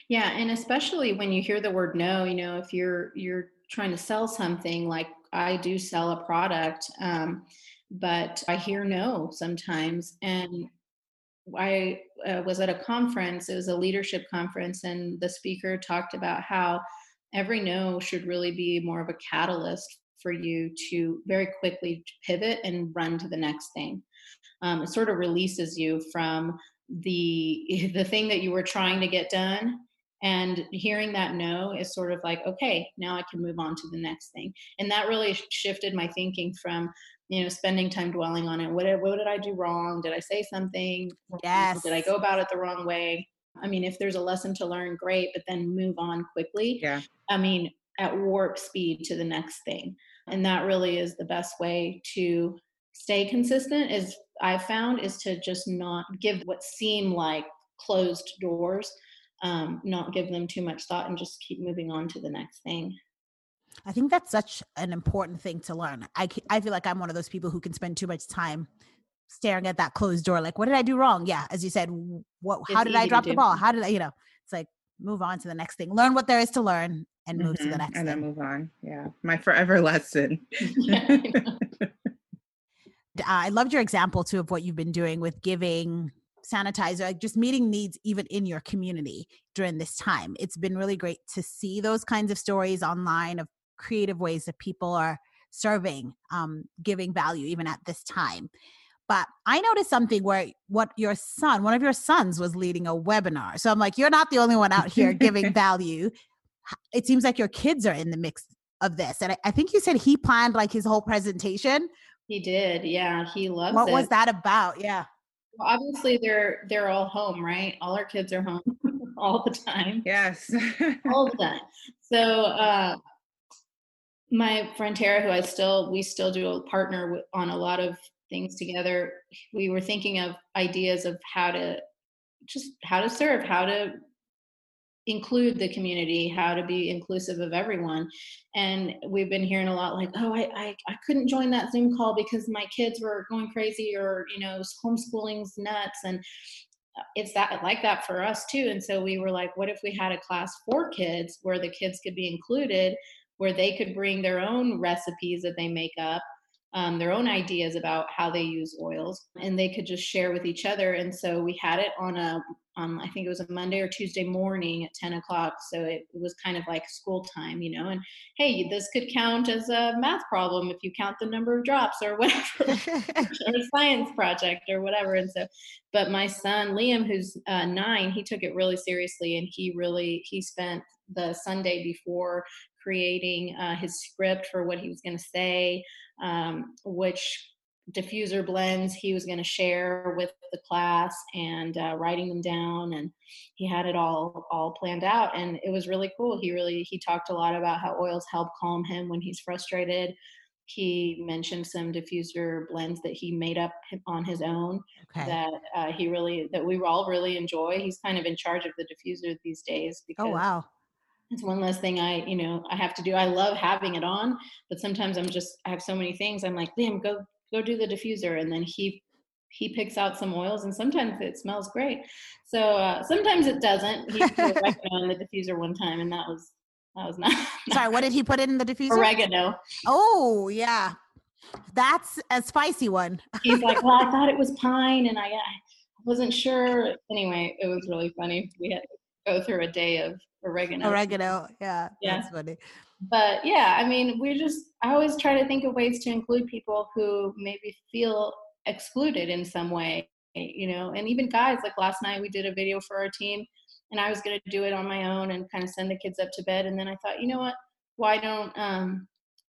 Yeah, and especially when you hear the word no, you know, if you're you're trying to sell something like I do sell a product, um, but I hear no sometimes. And I uh, was at a conference, it was a leadership conference, and the speaker talked about how every no should really be more of a catalyst for you to very quickly pivot and run to the next thing. Um, it sort of releases you from the the thing that you were trying to get done and hearing that no is sort of like okay now i can move on to the next thing. And that really shifted my thinking from you know spending time dwelling on it. What did, what did i do wrong? Did i say something? Yes. did i go about it the wrong way? I mean if there's a lesson to learn great but then move on quickly yeah. I mean at warp speed to the next thing. And that really is the best way to stay consistent is i found is to just not give what seem like closed doors um, not give them too much thought and just keep moving on to the next thing. I think that's such an important thing to learn. I, I feel like i'm one of those people who can spend too much time staring at that closed door like what did i do wrong? Yeah as you said what how did i drop the ball? How did i you know it's like move on to the next thing. Learn what there is to learn and move mm-hmm. to the mm-hmm. next and thing. then move on. Yeah my forever lesson I loved your example too of what you've been doing with giving sanitizer, like just meeting needs even in your community during this time. It's been really great to see those kinds of stories online of creative ways that people are serving, um, giving value even at this time. But I noticed something where what your son, one of your sons was leading a webinar. So I'm like, you're not the only one out here giving value. It seems like your kids are in the mix of this. And I, I think you said he planned like his whole presentation. He did. Yeah. He loves what it. was that about? Yeah. Well, obviously they're they're all home, right? All our kids are home all the time. Yes. all the time. So uh my friend Tara, who I still we still do a partner on a lot of things together. We were thinking of ideas of how to just how to serve, how to include the community, how to be inclusive of everyone. And we've been hearing a lot like, oh, I, I, I couldn't join that Zoom call because my kids were going crazy or, you know, homeschooling's nuts. And uh, it's that like that for us too. And so we were like, what if we had a class for kids where the kids could be included, where they could bring their own recipes that they make up um, their own ideas about how they use oils and they could just share with each other and so we had it on a um, I think it was a Monday or Tuesday morning at 10 o'clock. So it, it, was kind of like school time, you know, and hey, this could count as a math problem if you count the number of drops or whatever, or a science project or whatever. And so, but my son, Liam, who's uh, nine, he took it really seriously and he really, he spent the Sunday before creating uh, his script for what he was going to say, um, which diffuser blends he was going to share with the class and uh, writing them down and he had it all all planned out and it was really cool. He really he talked a lot about how oils help calm him when he's frustrated. He mentioned some diffuser blends that he made up on his own okay. that uh, he really that we all really enjoy. He's kind of in charge of the diffuser these days oh, because oh wow it's one less thing I, you know, I have to do. I love having it on, but sometimes I'm just, I have so many things. I'm like, Liam, go go do the diffuser and then he he picks out some oils and sometimes it smells great. So uh, sometimes it doesn't. He put oregano in the diffuser one time and that was that was not, not sorry what did he put in the diffuser? Oregano. Oh yeah. That's a spicy one. He's like well i thought it was pine and i, I wasn't sure. Anyway it was really funny. We had to go through a day of oregano oregano yeah, yeah. that's funny but yeah, I mean, we just, I always try to think of ways to include people who maybe feel excluded in some way, you know, and even guys, like last night we did a video for our team and I was going to do it on my own and kind of send the kids up to bed. And then I thought, you know what, why don't, um,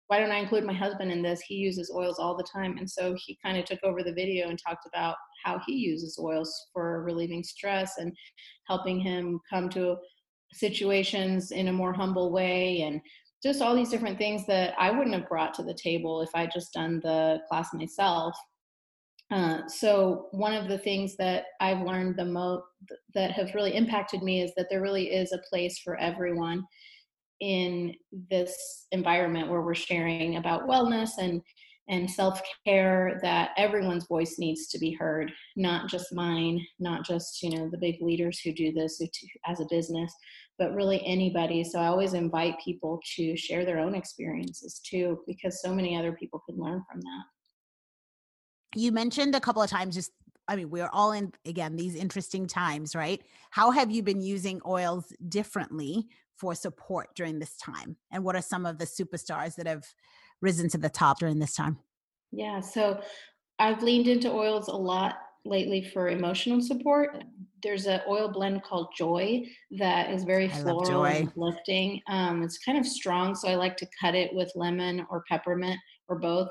why don't I include my husband in this? He uses oils all the time. And so he kind of took over the video and talked about how he uses oils for relieving stress and helping him come to situations in a more humble way and just all these different things that I wouldn't have brought to the table if I just done the class myself. Uh, so one of the things that I've learned the most that have really impacted me is that there really is a place for everyone in this environment where we're sharing about wellness and and self-care that everyone's voice needs to be heard not just mine not just you know the big leaders who do this as a business but really anybody. So I always invite people to share their own experiences too, because so many other people can learn from that. You mentioned a couple of times just I mean, we're all in again these interesting times, right? How have you been using oils differently for support during this time? And what are some of the superstars that have risen to the top during this time? Yeah, so I've leaned into oils a lot lately for emotional support. There's an oil blend called Joy that is very floral and lifting. Um, it's kind of strong, so I like to cut it with lemon or peppermint or both.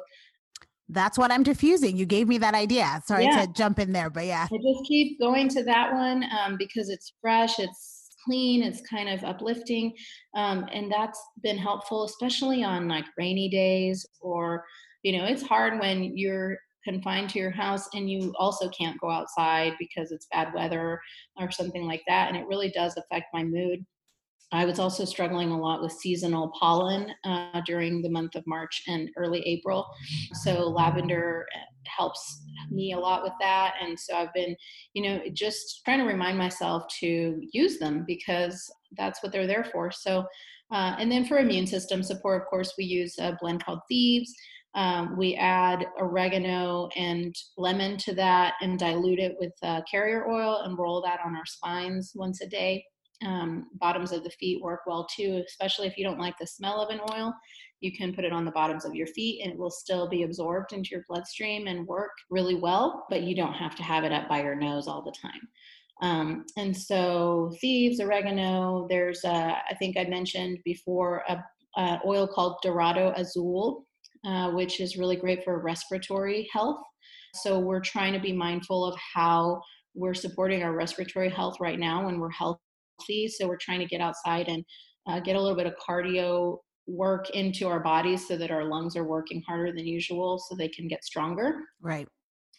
That's what I'm diffusing. You gave me that idea. Sorry yeah. to jump in there, but yeah. I just keep going to that one um, because it's fresh, it's clean, it's kind of uplifting. Um, and that's been helpful, especially on like rainy days or, you know, it's hard when you're confined to your house and you also can't go outside because it's bad weather or something like that. And it really does affect my mood. I was also struggling a lot with seasonal pollen uh, during the month of March and early April. So lavender uh, helps me a lot with that. And so I've been, you know, just trying to remind myself to use them because that's what they're there for. So, uh, and then for immune system support, of course, we use a blend called Thieves. Um, we add oregano and lemon to that and dilute it with uh, carrier oil and roll that on our spines once a day. Um, bottoms of the feet work well too, especially if you don't like the smell of an oil. You can put it on the bottoms of your feet and it will still be absorbed into your bloodstream and work really well, but you don't have to have it up by your nose all the time. Um, and so, thieves, oregano, there's, a, I think I mentioned before, a, a oil called Dorado Azul uh, which is really great for respiratory health. So we're trying to be mindful of how we're supporting our respiratory health right now when we're healthy. So we're trying to get outside and uh, get a little bit of cardio work into our bodies so that our lungs are working harder than usual so they can get stronger. Right.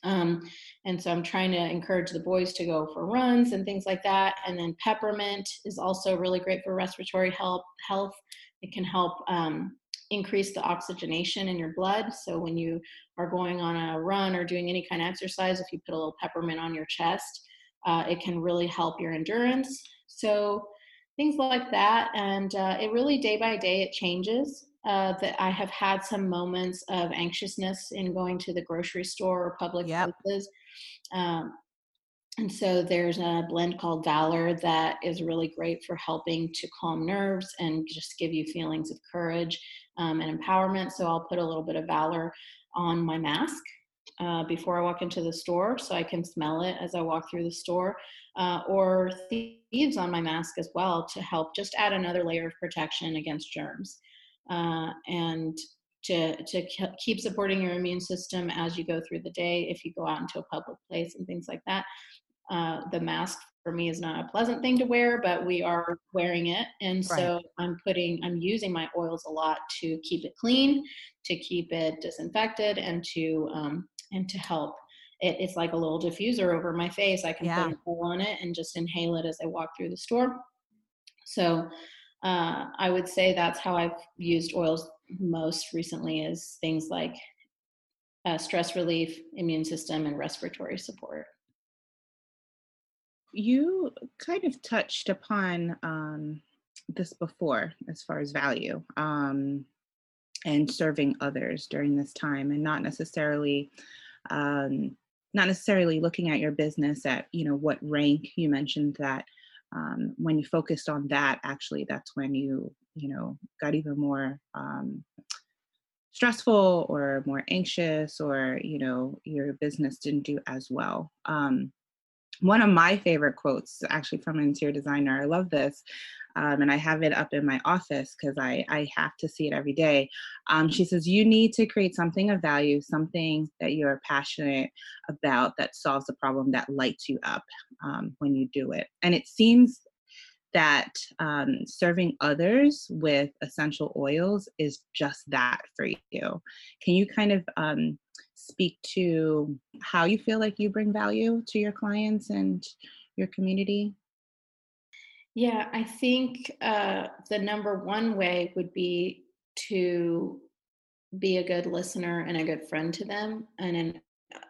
Um, and so I'm trying to encourage the boys to go for runs and things like that. And then peppermint is also really great for respiratory health. Health. It can help um, increase the oxygenation in your blood. So when you are going on a run or doing any kind of exercise, if you put a little peppermint on your chest, uh, it can really help your endurance. So things like that. And uh, it really day by day it changes. uh, that I have had some moments of anxiousness in going to the grocery store or public Yep. places. Um, and so there's a blend called Valor that is really great for helping to calm nerves and just give you feelings of courage um, and empowerment. So I'll put a little bit of Valor on my mask uh, before I walk into the store so I can smell it as I walk through the store, uh, or thieves on my mask as well to help just add another layer of protection against germs. Uh, and to, to keep supporting your immune system as you go through the day if you go out into a public place and things like that. Uh, the mask for me is not a pleasant thing to wear, but we are wearing it. And so I'm putting, I'm using my oils a lot to keep it clean, to keep it disinfected, and to um, and to help. It, it's like a little diffuser over my face. I can Yeah. put a oil on it and just inhale it as I walk through the store. So uh, I would say that's how I've used oils most recently is things like uh, stress relief, immune system, and respiratory support. You kind of touched upon um, this before as far as value um, and serving others during this time and not necessarily um, not necessarily looking at your business at you know what rank. You mentioned that um, when you focused on that actually that's when you you know got even more um, stressful or more anxious or you know your business didn't do as well. Um, one of my favorite quotes actually from an interior designer i love this um, and i have it up in my office because I, I have to see it every day um, she says you need to create something of value something that you're passionate about that solves a problem that lights you up um, when you do it. And it seems that um, serving others with essential oils is just that for you can you kind of um, speak to how you feel like you bring value to your clients and your community? Yeah, I think uh, the number one way would be to be a good listener and a good friend to them and an,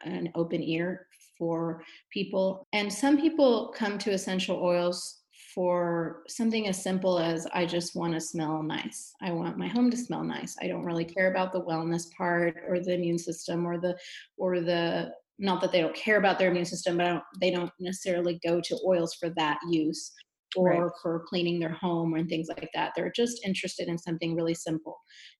an open ear for people. And some people come to essential oils for something as simple as I just want to smell nice. I want my home to smell nice. I don't really care about the wellness part or the immune system or the or the not that they don't care about their immune system, but don't, they don't necessarily go to oils for that use or right. for cleaning their home and things like that. They're just interested in something really simple.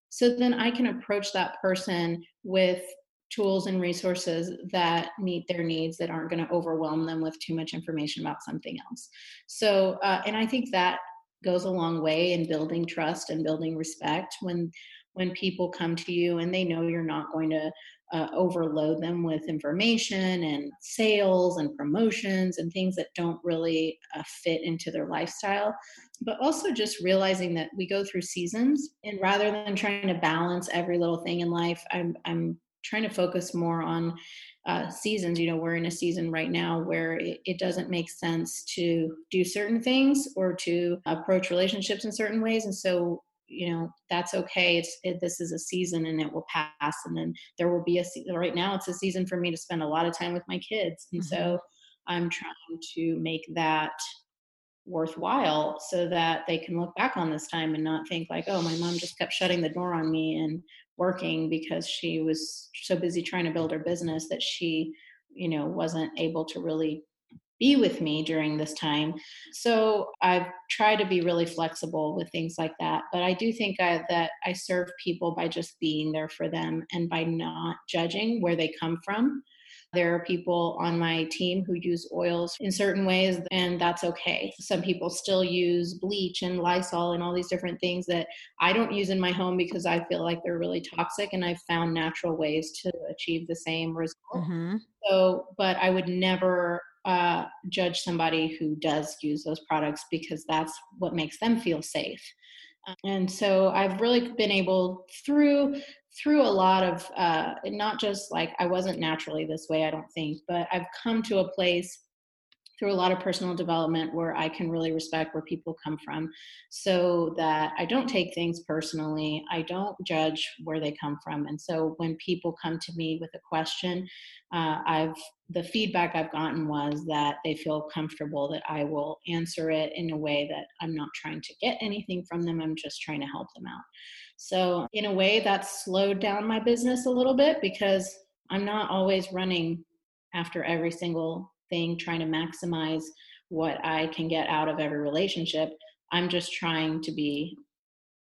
So then I can approach that person with tools and resources that meet their needs that aren't going to overwhelm them with too much information about something else. So, uh, and I think that goes a long way in building trust and building respect when when people come to you and they know you're not going to uh, overload them with information and sales and promotions and things that don't really uh, fit into their lifestyle but also just realizing that we go through seasons and rather than trying to balance every little thing in life i'm i'm trying to focus more on uh, seasons. You know, we're in a season right now where it, it, doesn't make sense to do certain things or to approach relationships in certain ways. And so, you know, that's okay. It's it, this is a season and it will pass. And then there will be a season. Right now, it's a season for me to spend a lot of time with my kids, and mm-hmm. so I'm trying to make that worthwhile so that they can look back on this time and not think like oh my mom just kept shutting the door on me and working because she was so busy trying to build her business that she you know wasn't able to really be with me during this time. So i've tried to be really flexible with things like that but i do think I, that i serve people by just being there for them and by not judging where they come from there are people on my team who use oils in certain ways, and that's okay. Some people still use bleach and Lysol and all these different things that I don't use in my home because I feel like they're really toxic, and I've found natural ways to achieve the same result. Mm-hmm. So, but I would never uh, judge somebody who does use those products because that's what makes them feel safe and so i've really been able through through a lot of uh, not just like i wasn't naturally this way i don't think but i've come to a place through a lot of personal development where I can really respect where people come from so that I don't take things personally. I don't judge where they come from. And so when people come to me with a question, uh, I've the feedback I've gotten was that they feel comfortable that I will answer it in a way that I'm not trying to get anything from them. I'm just trying to help them out. So, in a way, that's slowed down my business a little bit because I'm not always running after every single thing, trying to maximize what I can get out of every relationship. I'm just trying to be,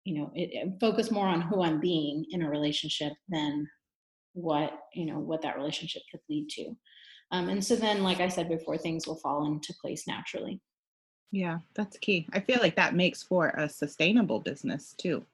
you know, it, it focus more on who I'm being in a relationship than what you know what that relationship could lead to. Um, and so then, like I said before, things will fall into place naturally. Yeah, that's key. I feel like that makes for a sustainable business too.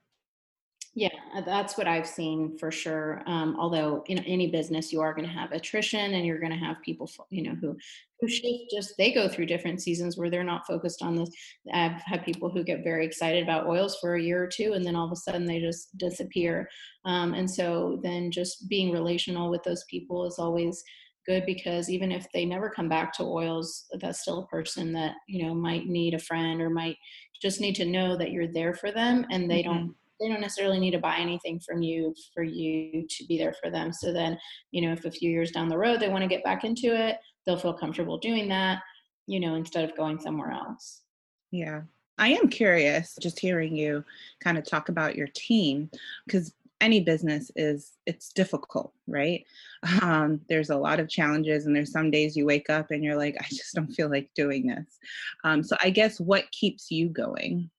Yeah, uh, that's what I've seen for sure. Um, although in any business, you are going to have attrition, and you're going to have people, you know, who who just they go through different seasons where they're not focused on this. I've had people who get very excited about oils for a year or two, and then all of a sudden they just disappear. Um, and so then just being relational with those people is always good because even if they never come back to oils that's still a person that you know might need a friend or might just need to know that you're there for them and they mm-hmm. don't they don't necessarily need to buy anything from you for you to be there for them. So then you know if a few years down the road they want to get back into it they'll feel comfortable doing that you know instead of going somewhere else. Yeah. I am curious just hearing you kind of talk about your team because any business is it's difficult right? Um, there's a lot of challenges and there's some days you wake up and you're like i just don't feel like doing this. Um, so i guess what keeps you going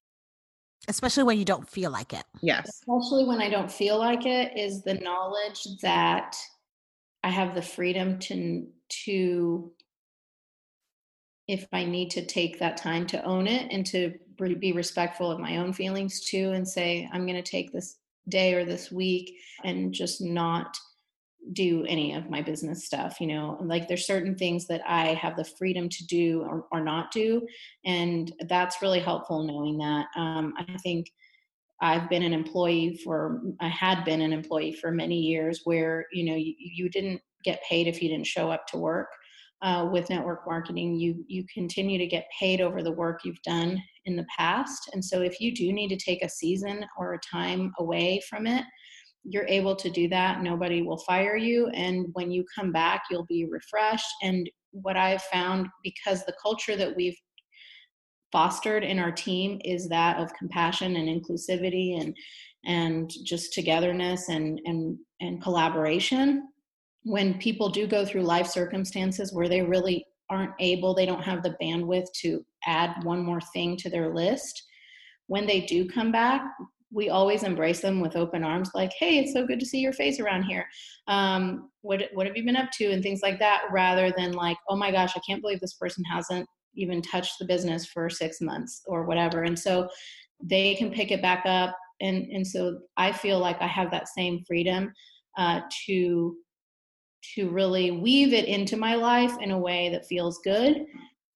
especially when you don't feel like it. Yes. Especially when i don't feel like it is the knowledge that i have the freedom to to if i need to take that time to own it and to be respectful of my own feelings too and say i'm going to take this day or this week and just not do any of my business stuff you know like there's certain things that i have the freedom to do or, or not do and that's really helpful knowing that. Um, i think i've been an employee for i had been an employee for many years where you know you, you didn't get paid if you didn't show up to work. Uh, with network marketing you you continue to get paid over the work you've done in the past and so if you do need to take a season or a time away from it you're able to do that nobody will fire you and when you come back you'll be refreshed. And what i've found because the culture that we've fostered in our team is that of compassion and inclusivity and and just togetherness and and and collaboration when people do go through life circumstances where they really aren't able, they don't have the bandwidth to add one more thing to their list, when they do come back, we always embrace them with open arms, like, hey, it's so good to see your face around here. Um, what, what have you been up to? And things like that, rather than like, oh my gosh, I can't believe this person hasn't even touched the business for six months or whatever. And so they can pick it back up. And, and so I feel like I have that same freedom uh, to to really weave it into my life in a way that feels good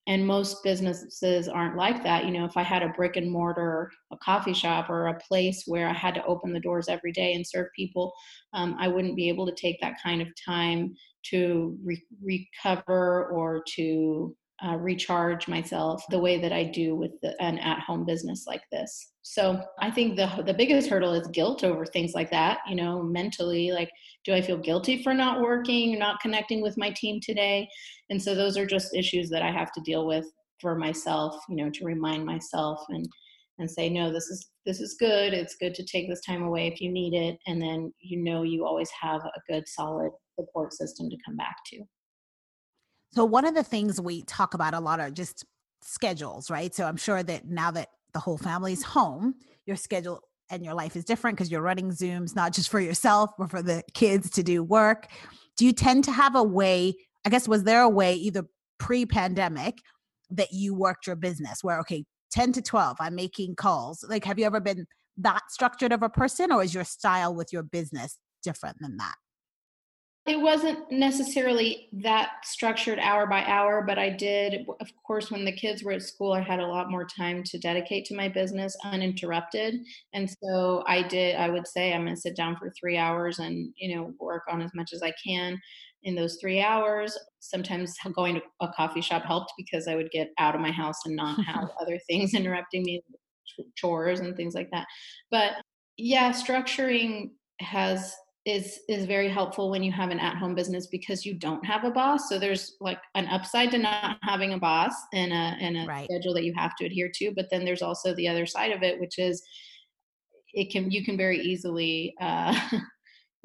and most businesses aren't like that. You know if i had a brick and mortar a coffee shop or a place where i had to open the doors every day and serve people um, i wouldn't be able to take that kind of time to re- recover or to uh, recharge myself the way that I do with the, an at-home business like this. So I think the the biggest hurdle is guilt over things like that. You know, mentally, like, do I feel guilty for not working, not connecting with my team today? And so those are just issues that I have to deal with for myself. You know, to remind myself and and say, no, this is this is good. It's good to take this time away if you need it, and then you know you always have a good solid support system to come back to. So one of the things we talk about a lot are just schedules, right? So I'm sure that now that the whole family's home, your schedule and your life is different because you're running Zooms not just for yourself, but for the kids to do work. Do you tend to have a way? I guess was there a way either pre-pandemic that you worked your business where okay, 10 to 12, I'm making calls. Like have you ever been that structured of a person or is your style with your business different than that? It wasn't necessarily that structured hour by hour, but I did, of course, when the kids were at school, I had a lot more time to dedicate to my business uninterrupted. And so I did, I would say, I'm going to sit down for three hours and, you know, work on as much as I can in those three hours. Sometimes going to a coffee shop helped because I would get out of my house and not have other things interrupting me, chores and things like that. But yeah, structuring has is is very helpful when you have an at-home business because you don't have a boss so there's like an upside to not having a boss and a and a right. schedule that you have to adhere to but then there's also the other side of it which is it can you can very easily uh,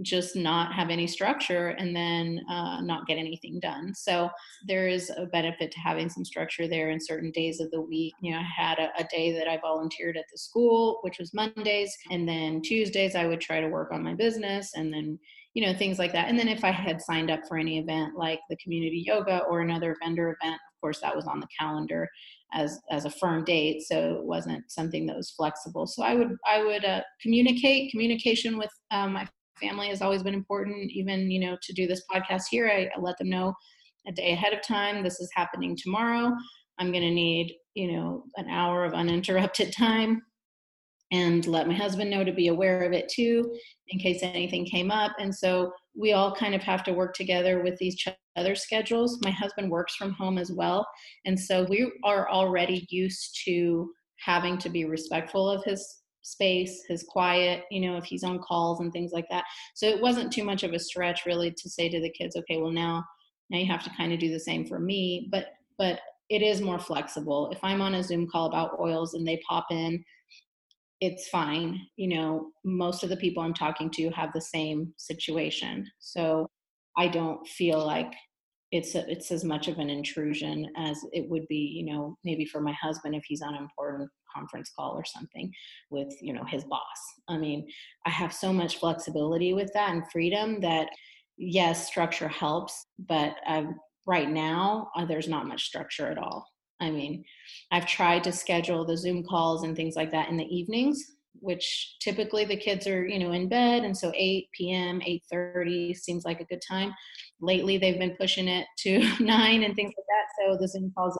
just not have any structure and then uh, not get anything done. So there is a benefit to having some structure there in certain days of the week. You know, I had a, a, day that I volunteered at the school, which was Mondays, and then Tuesdays I would try to work on my business and then you know things like that and then if i had signed up for any event like the community yoga or another vendor event of course that was on the calendar as as a firm date so it wasn't something that was flexible so i would i would uh, communicate communication with um, my family has always been important. Even, you know, to do this podcast here, I, I let them know a day ahead of time. This is happening tomorrow. I'm going to need, you know, an hour of uninterrupted time and let my husband know to be aware of it too in case anything came up. And so we all kind of have to work together with these other schedules. My husband works from home as well. And so we are already used to having to be respectful of his space, his quiet, you know, if he's on calls and things like that. So it wasn't too much of a stretch really to say to the kids, okay, well now now you have to kind of do the same for me, but but it is more flexible. If I'm on a Zoom call about oils and they pop in, it's fine. You know, most of the people I'm talking to have the same situation. So I don't feel like it's a, it's as much of an intrusion as it would be you know maybe for my husband if he's on an important conference call or something with you know his boss. I mean i have so much flexibility with that and freedom that yes structure helps but I've, right now uh, there's not much structure at all. I mean i've tried to schedule the zoom calls and things like that in the evenings which typically the kids are you know in bed and so 8 p.m 8.30 seems like a good time. Lately they've been pushing it to 9 and things like that so the zoom calls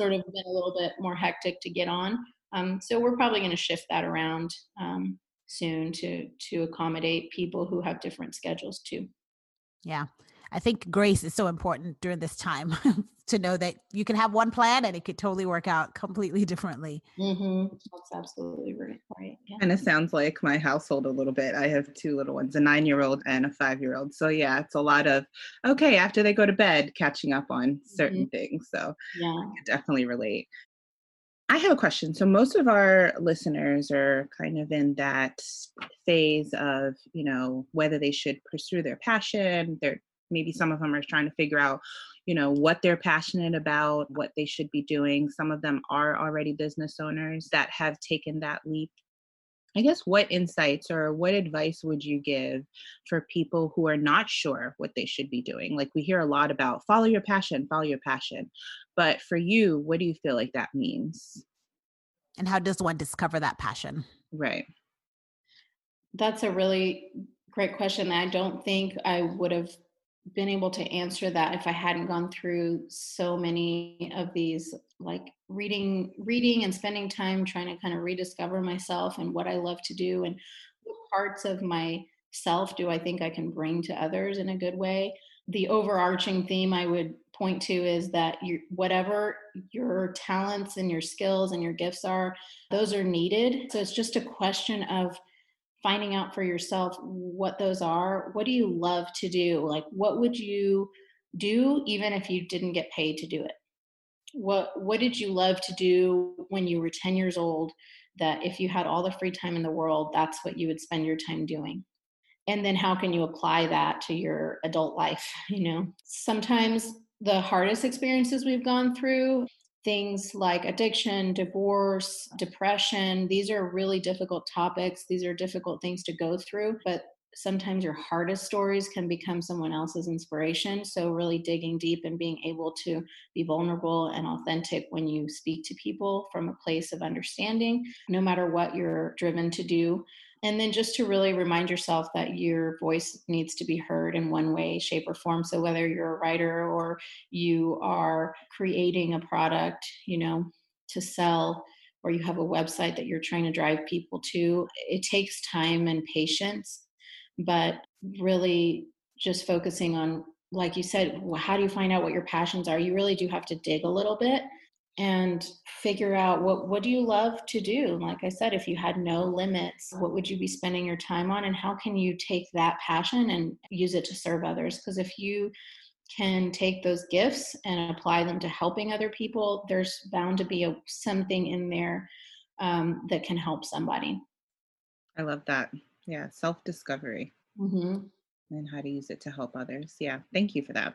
sort of been a little bit more hectic to get on um, so we're probably going to shift that around um, soon to to accommodate people who have different schedules too yeah I think grace is so important during this time to know that you can have one plan and it could totally work out completely differently. Mm-hmm. That's absolutely right. Right. Yeah. And it sounds like my household a little bit. I have two little ones, a nine year old and a five year old. So yeah, it's a lot of okay after they go to bed, catching up on certain mm-hmm. things. So yeah, I can definitely relate. I have a question. So most of our listeners are kind of in that phase of, you know, whether they should pursue their passion, they're maybe some of them are trying to figure out you know what they're passionate about what they should be doing some of them are already business owners that have taken that leap i guess what insights or what advice would you give for people who are not sure what they should be doing? Like we hear a lot about follow your passion follow your passion. But for you what do you feel like that means? And how does one discover that passion? Right. That's a really great question i don't think i would have been able to answer that if I hadn't gone through so many of these like reading reading and spending time trying to kind of rediscover myself and what I love to do and what parts of myself do I think I can bring to others in a good way. The overarching theme I would point to is that you whatever your talents and your skills and your gifts are, those are needed. So it's just a question of finding out for yourself what those are what do you love to do? Like what would you do even if you didn't get paid to do it? What what did you love to do when you were 10 years old that if you had all the free time in the world that's what you would spend your time doing? And then how can you apply that to your adult life you know? Sometimes the hardest experiences we've gone through things like addiction, divorce, depression. These are really difficult topics. These are difficult things to go through, but sometimes your hardest stories can become someone else's inspiration. So, really digging deep and being able to be vulnerable and authentic when you speak to people from a place of understanding, no matter what you're driven to do. And then just to really remind yourself that your voice needs to be heard in one way, shape, or form. So, whether you're a writer or you are creating a product, you know, to sell, or you have a website that you're trying to drive people to, it takes time and patience. But really just focusing on like you said how do you find out what your passions are? You really do have to dig a little bit and figure out what what do you love to do? Like i said if you had no limits what would you be spending your time on and how can you take that passion and use it to serve others? Because if you can take those gifts and apply them to helping other people there's bound to be a, something in there um, that can help somebody. I love that. Yeah self discovery mm-hmm. and how to use it to help others. Yeah thank you for that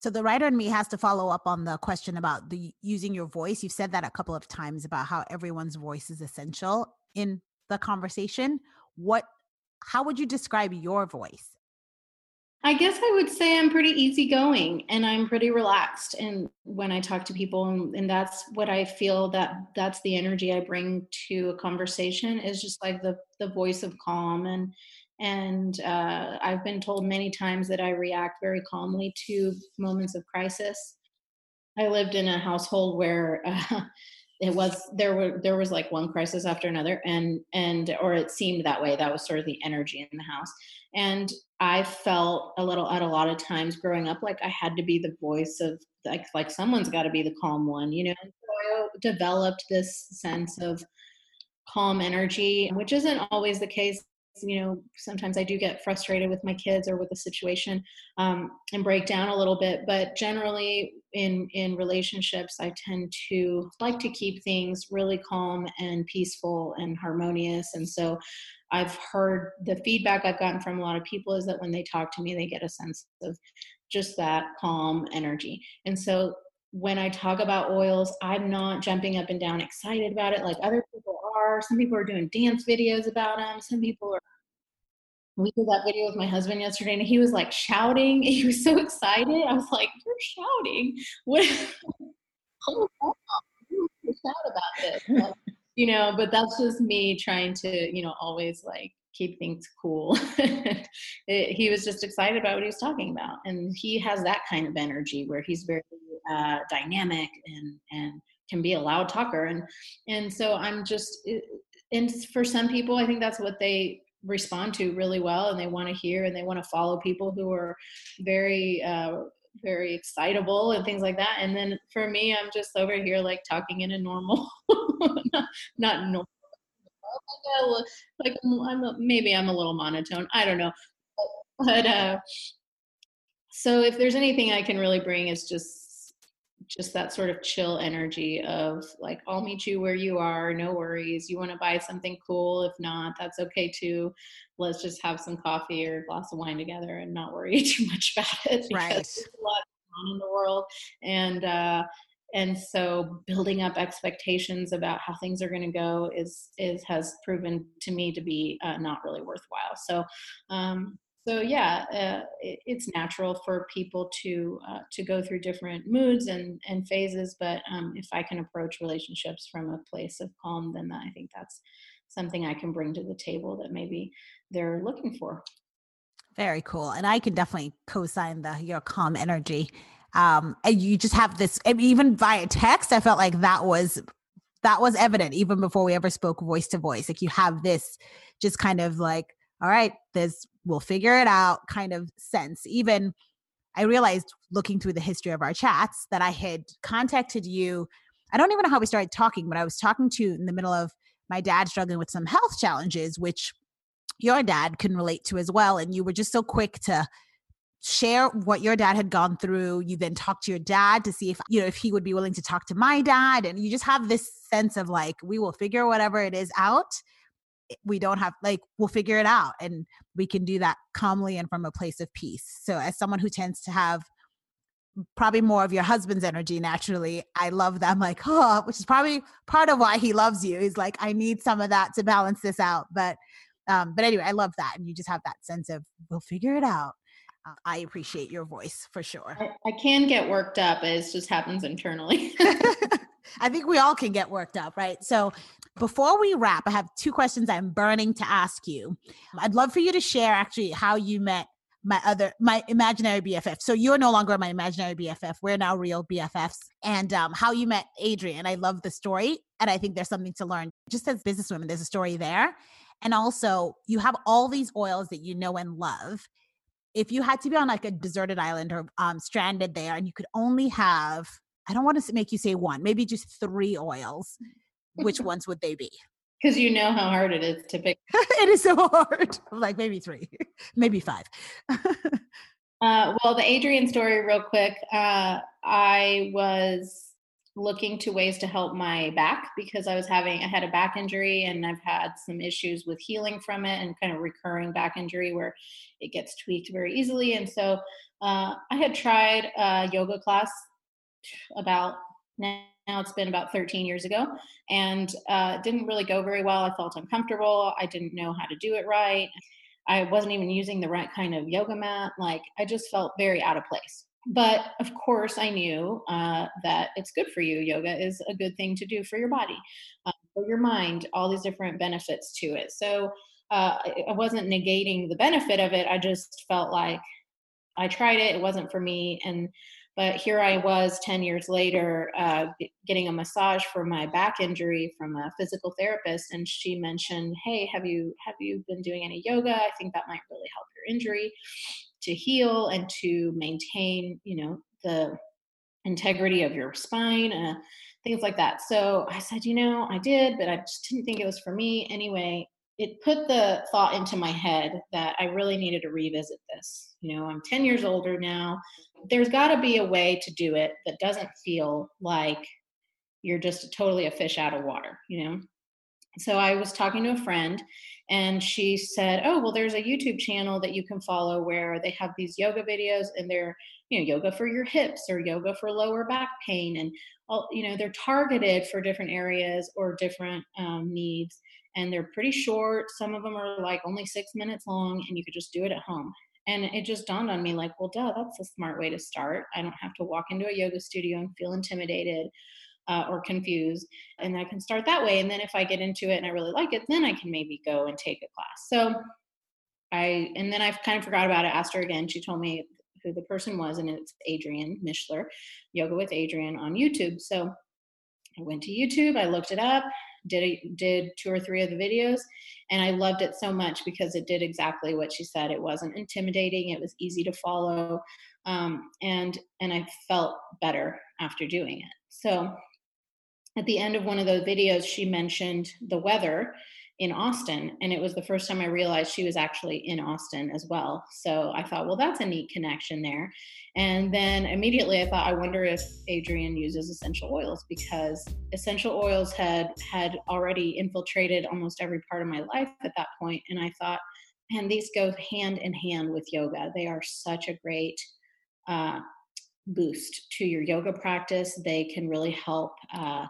so the writer in me has to follow up on the question about the using your voice. You've said that a couple of times about how everyone's voice is essential in the conversation. What how would you describe your voice? I guess I would say I'm pretty easygoing and I'm pretty relaxed and when I talk to people and, and, that's what I feel that that's the energy I bring to a conversation is just like the the voice of calm and and uh, I've been told many times that I react very calmly to moments of crisis. I lived in a household where uh, it was there were there was like one crisis after another and and or it seemed that way. That was sort of the energy in the house. And i felt a little at a lot of times growing up like i had to be the voice of like like someone's got to be the calm one you know? So i developed this sense of calm energy which isn't always the case you know sometimes i do get frustrated with my kids or with a situation um, and break down a little bit but generally in in relationships i tend to like to keep things really calm and peaceful and harmonious and so i've heard the feedback i've gotten from a lot of people is that when they talk to me they get a sense of just that calm energy and so when I talk about oils, I'm not jumping up and down excited about it like other people are. Some people are doing dance videos about them. Some people are. We did that video with my husband yesterday, and he was like shouting. He was so excited. I was like, "You're shouting! What? oh, shout about this!" You know, but that's just me trying to, you know, always like keep things cool. it, he was just excited about what he was talking about, and he has that kind of energy where he's very uh, dynamic and and can be a loud talker, and and so I'm just. and for some people, I think that's what they respond to really well, and they want to hear and they want to follow people who are very uh, very excitable and things like that. And then for me, I'm just over here like talking in a normal, not, not normal like I'm a, maybe I'm a little monotone. I don't know, but uh, so if there's anything I can really bring is just just that sort of chill energy of like I'll meet you where you are, no worries. You want to buy something cool? If not, that's okay too. Let's just have some coffee or a glass of wine together and not worry too much about it. Right. There's a lot going on in the world, and uh, and so building up expectations about how things are going to go is is has proven to me to be uh, not really worthwhile so um, so yeah uh, it, it's natural for people to uh, to go through different moods and and phases but um, if i can approach relationships from a place of calm then i think that's something i can bring to the table that maybe they're looking for. Very cool and i can definitely co-sign the your calm energy um, and you just have this even via text i felt like that was that was evident even before we ever spoke voice to voice like you have this just kind of like all right this we'll figure it out kind of sense. Even i realized looking through the history of our chats that i had contacted you i don't even know how we started talking but i was talking to you in the middle of my dad struggling with some health challenges which your dad can relate to as well and you were just so quick to share what your dad had gone through. You then talk to your dad to see if you know if he would be willing to talk to my dad and you just have this sense of like we will figure whatever it is out we don't have like we'll figure it out and we can do that calmly and from a place of peace so as someone who tends to have probably more of your husband's energy naturally i love that i'm like oh which is probably part of why he loves you he's like i need some of that to balance this out but Um, but anyway, I love that. And you just have that sense of, we'll figure it out. Uh, I appreciate your voice for sure. I, I can get worked up. It just happens internally. I think we all can get worked up, right? So before we wrap, I have two questions I'm burning to ask you. I'd love for you to share actually how you met my other my imaginary BFF. So you're no longer my imaginary BFF. We're now real BFFs. And um, how you met Adriene. I love the story, and I think there's something to learn. Just as businesswomen, there's a story there. And also, you have all these oils that you know and love. If you had to be on like a deserted island or um, stranded there, and you could only have, I don't want to make you say one, maybe just three oils. Which ones would they be? because you know how hard it is to pick. it is so hard. Like maybe three, maybe five. uh, well, the Adriene story, real quick. Uh, I was looking to ways to help my back because I was having I had a back injury and I've had some issues with healing from it and kind of recurring back injury where it gets tweaked very easily. And so uh, I had tried a yoga class about now now it's been about 13 years ago and uh, didn't really go very well. I felt uncomfortable. I didn't know how to do it right. I wasn't even using the right kind of yoga mat. Like i just felt very out of place. But of course i knew uh, that it's good for you. Yoga is a good thing to do for your body uh, for your mind all these different benefits to it. So uh, i wasn't negating the benefit of it. I just felt like i tried it. It wasn't for me. And but here I was 10 years later uh, getting a massage for my back injury from a physical therapist, and she mentioned, "Hey, have you have you been doing any yoga? I think that might really help your injury to heal and to maintain, you know, the integrity of your spine, uh, things like that." So I said, "You know, I did, but I just didn't think it was for me anyway." It put the thought into my head that I really needed to revisit this. You know, I'm 10 years older now there's got to be a way to do it that doesn't feel like you're just totally a fish out of water, you know? So I was talking to a friend and she said, "Oh, well there's a YouTube channel that you can follow where they have these yoga videos and they're, you know, yoga for your hips or yoga for lower back pain and all, you know, they're targeted for different areas or different um, needs and they're pretty short. Some of them are like only 6 minutes long and you could just do it at home." And it just dawned on me like, well, duh, that's a smart way to start. I don't have to walk into a yoga studio and feel intimidated uh, or confused. And I can start that way. And then if I get into it and I really like it, then I can maybe go and take a class. So I, and then I kind of forgot about it, asked her again. She told me who the person was, and it's Adriene Mishler, Yoga with Adriene on YouTube. So I went to YouTube, I looked it up, did a, did two or three of the videos, and I loved it so much because it did exactly what she said. It wasn't intimidating. It was easy to follow, um, and and I felt better after doing it. So at the end of one of those videos, she mentioned the weather in Austin. And it was the first time I realized she was actually in Austin as well. So I thought, well, that's a neat connection there. And then immediately I thought, I wonder if Adriene uses essential oils because essential oils had had already infiltrated almost every part of my life at that point. And I thought, man, these go hand in hand with yoga. They are such a great uh, boost to your yoga practice. They can really help uh,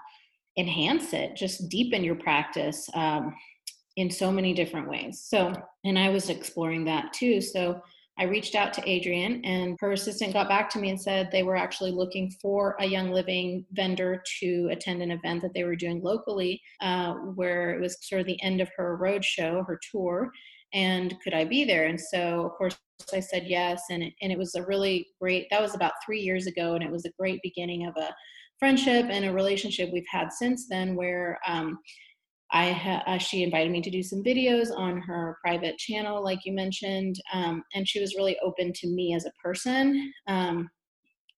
enhance it, just deepen your practice. Um, in so many different ways. So, and I was exploring that too. So, I reached out to Adriene, and her assistant got back to me and said they were actually looking for a Young Living vendor to attend an event that they were doing locally, uh, where it was sort of the end of her road show, her tour, and could I be there? And so, of course, I said yes, and it, and it was a really great. That was about three years ago, and it was a great beginning of a friendship and a relationship we've had since then, where um, I ha- uh, she invited me to do some videos on her private channel, like you mentioned, um, and she was really open to me as a person, um,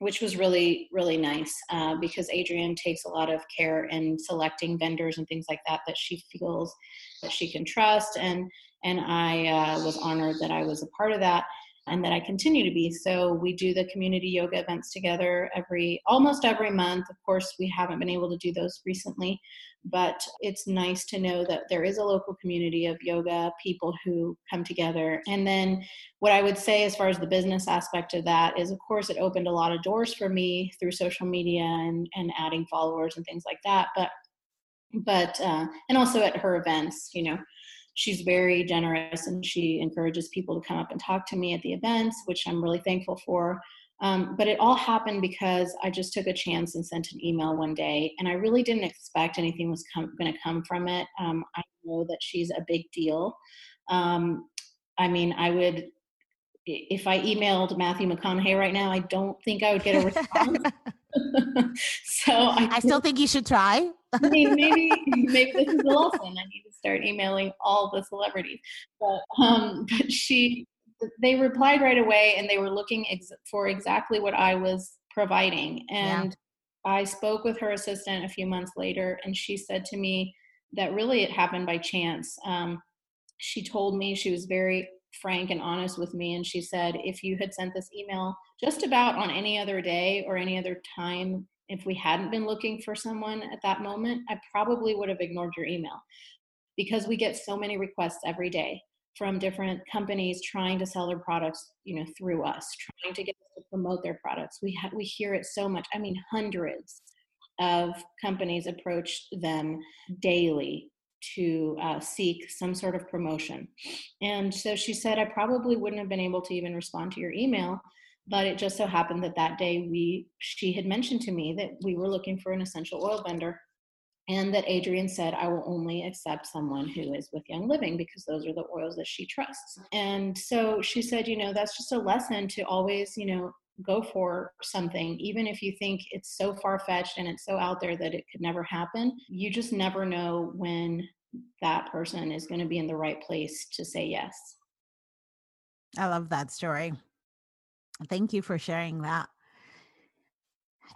which was really really nice uh, because Adriene takes a lot of care in selecting vendors and things like that that she feels that she can trust, and and I uh, was honored that I was a part of that and that I continue to be. So we do the community yoga events together every almost every month. Of course, we haven't been able to do those recently, but it's nice to know that there is a local community of yoga people who come together. And then what I would say as far as the business aspect of that is of course it opened a lot of doors for me through social media and and adding followers and things like that, but but uh, and also at her events, you know, she's very generous and she encourages people to come up and talk to me at the events, which I'm really thankful for. Um, but it all happened because I just took a chance and sent an email one day, and I really didn't expect anything was going to come from it. Um, I know that she's a big deal. Um, I mean, I would, if I emailed Matthew McConaughey right now, I don't think I would get a response. so I, I, still think you should try. I mean, maybe maybe this is a lesson. I need to start emailing all the celebrities. But um, but she they replied right away and they were looking ex- for exactly what I was providing. And yeah. I spoke with her assistant a few months later, and she said to me that really it happened by chance. Um, she told me she was very frank and honest with me, and she said, if you had sent this email just about on any other day or any other time, if we hadn't been looking for someone at that moment, I probably would have ignored your email because we get so many requests every day from different companies trying to sell their products you know through us trying to get us to promote their products. We ha- we hear it so much i mean hundreds of companies approach them daily to uh, seek some sort of promotion. And so she said i probably wouldn't have been able to even respond to your email but it just so happened that that day we she had mentioned to me that we were looking for an essential oil vendor and that Adriene said, I will only accept someone who is with Young Living because those are the oils that she trusts. And so she said, you know, that's just a lesson to always, you know, go for something, even if you think it's so far fetched and it's so out there that it could never happen. You just never know when that person is going to be in the right place to say yes. I love that story. Thank you for sharing that.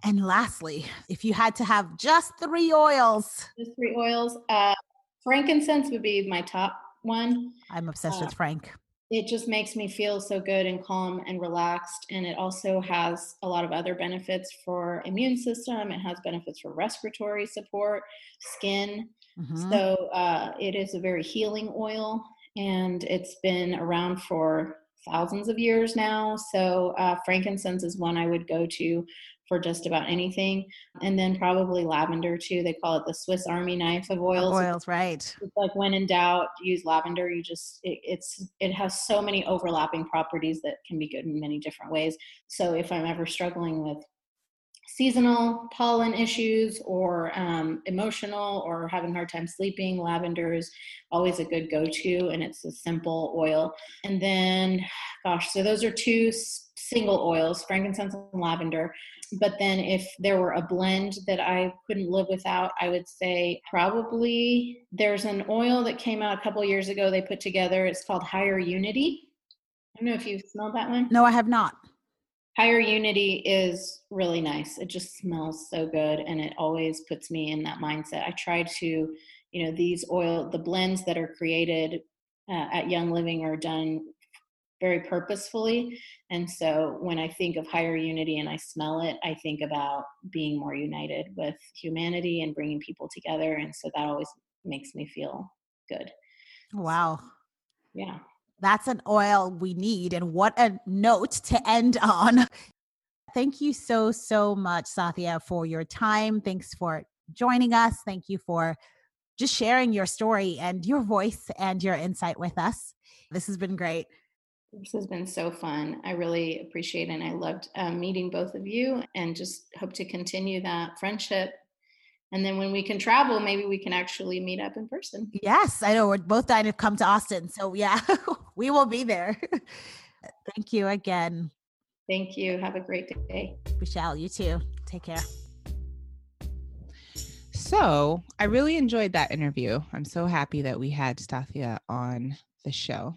And lastly, if you had to have just three oils, just three oils, uh, frankincense would be my top one. I'm obsessed uh, with frank. It just makes me feel so good and calm and relaxed. And it also has a lot of other benefits for immune system. It has benefits for respiratory support, skin. Mm-hmm. So uh, it is a very healing oil, and it's been around for thousands of years now. So uh, frankincense is one I would go to for just about anything. And then probably lavender too. They call it the Swiss Army knife of oils. oils, right? It's like when in doubt, use lavender. You just it, it's it has so many overlapping properties that can be good in many different ways. So if I'm ever struggling with seasonal pollen issues or um, emotional or having a hard time sleeping, lavender is always a good go-to, and it's a simple oil. And then, gosh, so those are two single oils, frankincense and lavender. But then if there were a blend that I couldn't live without, I would say probably there's an oil that came out a couple years ago they put together. It's called Higher Unity. I don't know if you've smelled that one. No, I have not. Higher Unity is really nice. It just smells so good and it always puts me in that mindset. I try to, you know, these oil, the blends that are created uh, at Young Living are done very purposefully. And so when I think of higher unity and I smell it, I think about being more united with humanity and bringing people together. And so that always makes me feel good. Wow. Yeah. That's an oil we need. And what a note to end on. Thank you so, so much, Sathya, for your time. Thanks for joining us. Thank you for just sharing your story and your voice and your insight with us. This has been great. This has been so fun. I really appreciate it. And I loved um, meeting both of you and just hope to continue that friendship. And then when we can travel, maybe we can actually meet up in person. Yes, I know. We're both dying to come to Austin. So, yeah, we will be there. Thank you again. Thank you. Have a great day. We shall. You too. Take care. So, I really enjoyed that interview. I'm so happy that we had Sathya on the show.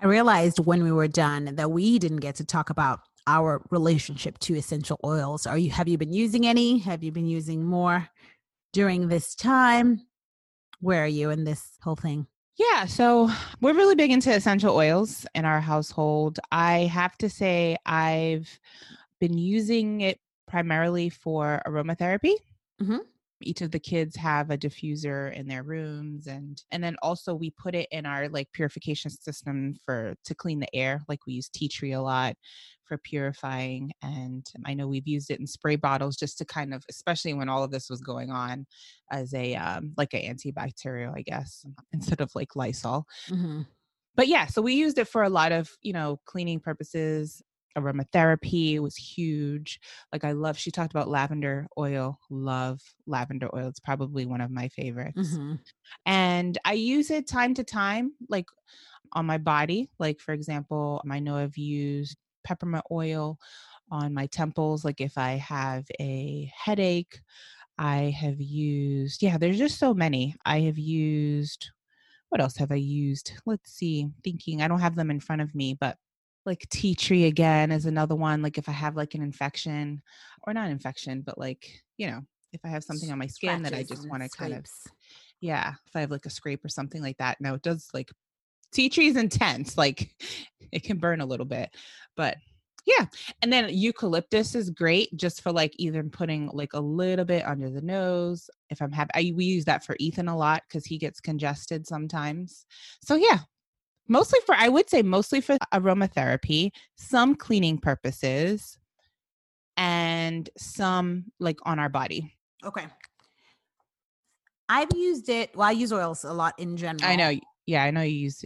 I realized when we were done that we didn't get to talk about our relationship to essential oils. Are you have you been using any? Have you been using more during this time? Where are you in this whole thing? Yeah, so we're really big into essential oils in our household. I have to say I've been using it primarily for aromatherapy. Mm-hmm. Each of the kids have a diffuser in their rooms and and then also we put it in our like purification system for to clean the air like we use tea tree a lot for purifying and i know we've used it in spray bottles just to kind of especially when all of this was going on as a um like an antibacterial i guess instead of like lysol Mm-hmm. but yeah so we used it for a lot of you know cleaning purposes aromatherapy was huge like i love she talked about lavender oil love lavender oil it's probably one of my favorites. Mm-hmm. and i use it time to time like on my body like for example i know i've used peppermint oil on my temples like if i have a headache i have used yeah there's just so many. I have used what else have i used? Let's see thinking i don't have them in front of me but like tea tree again is another one like if i have like an infection or not infection but like you know if i have something on my skin that i just want to kind of yeah if i have like a scrape or something like that no it does like tea tree is intense like it can burn a little bit but yeah and then eucalyptus is great just for like even putting like a little bit under the nose if i'm having I, we use that for ethan a lot because he gets congested sometimes so yeah mostly for i would say mostly for aromatherapy some cleaning purposes and some like on our body Okay. I've used it. Well, I use oils a lot in general. i know yeah i know you use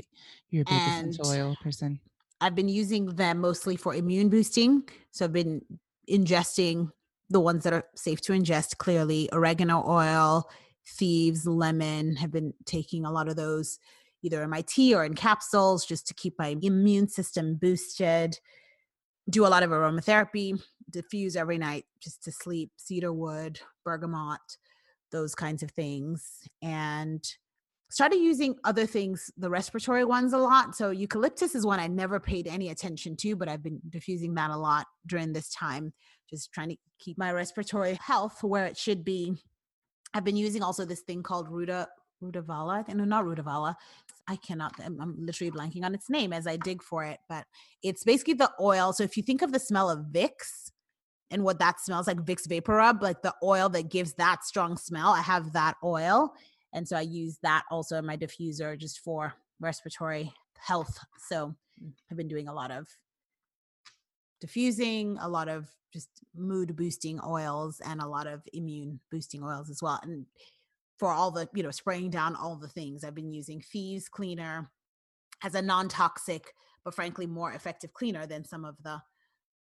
you're a big essential oil person I've been using them mostly for immune boosting. So I've been ingesting the ones that are safe to ingest clearly oregano oil, thieves, lemon. Have been taking a lot of those either in my tea or in capsules just to keep my immune system boosted. Do a lot of aromatherapy, diffuse every night just to sleep, cedar wood, bergamot, those kinds of things. And started using other things, the respiratory ones a lot. So eucalyptus is one I never paid any attention to, but I've been diffusing that a lot during this time, just trying to keep my respiratory health where it should be. I've been using also this thing called Ruta Rutavala. No, not Rutavala. I cannot. I'm, I'm literally blanking on its name as I dig for it, but it's basically the oil. So if you think of the smell of Vicks and what that smells like, Vicks VapoRub, like the oil that gives that strong smell, I have that oil and so I use that also in my diffuser just for respiratory health. So hmm. I've been doing a lot of diffusing, a lot of just mood boosting oils, and a lot of immune boosting oils as well. And for all the, you know, spraying down all the things, I've been using Thieves Cleaner as a non toxic, but frankly more effective cleaner than some of the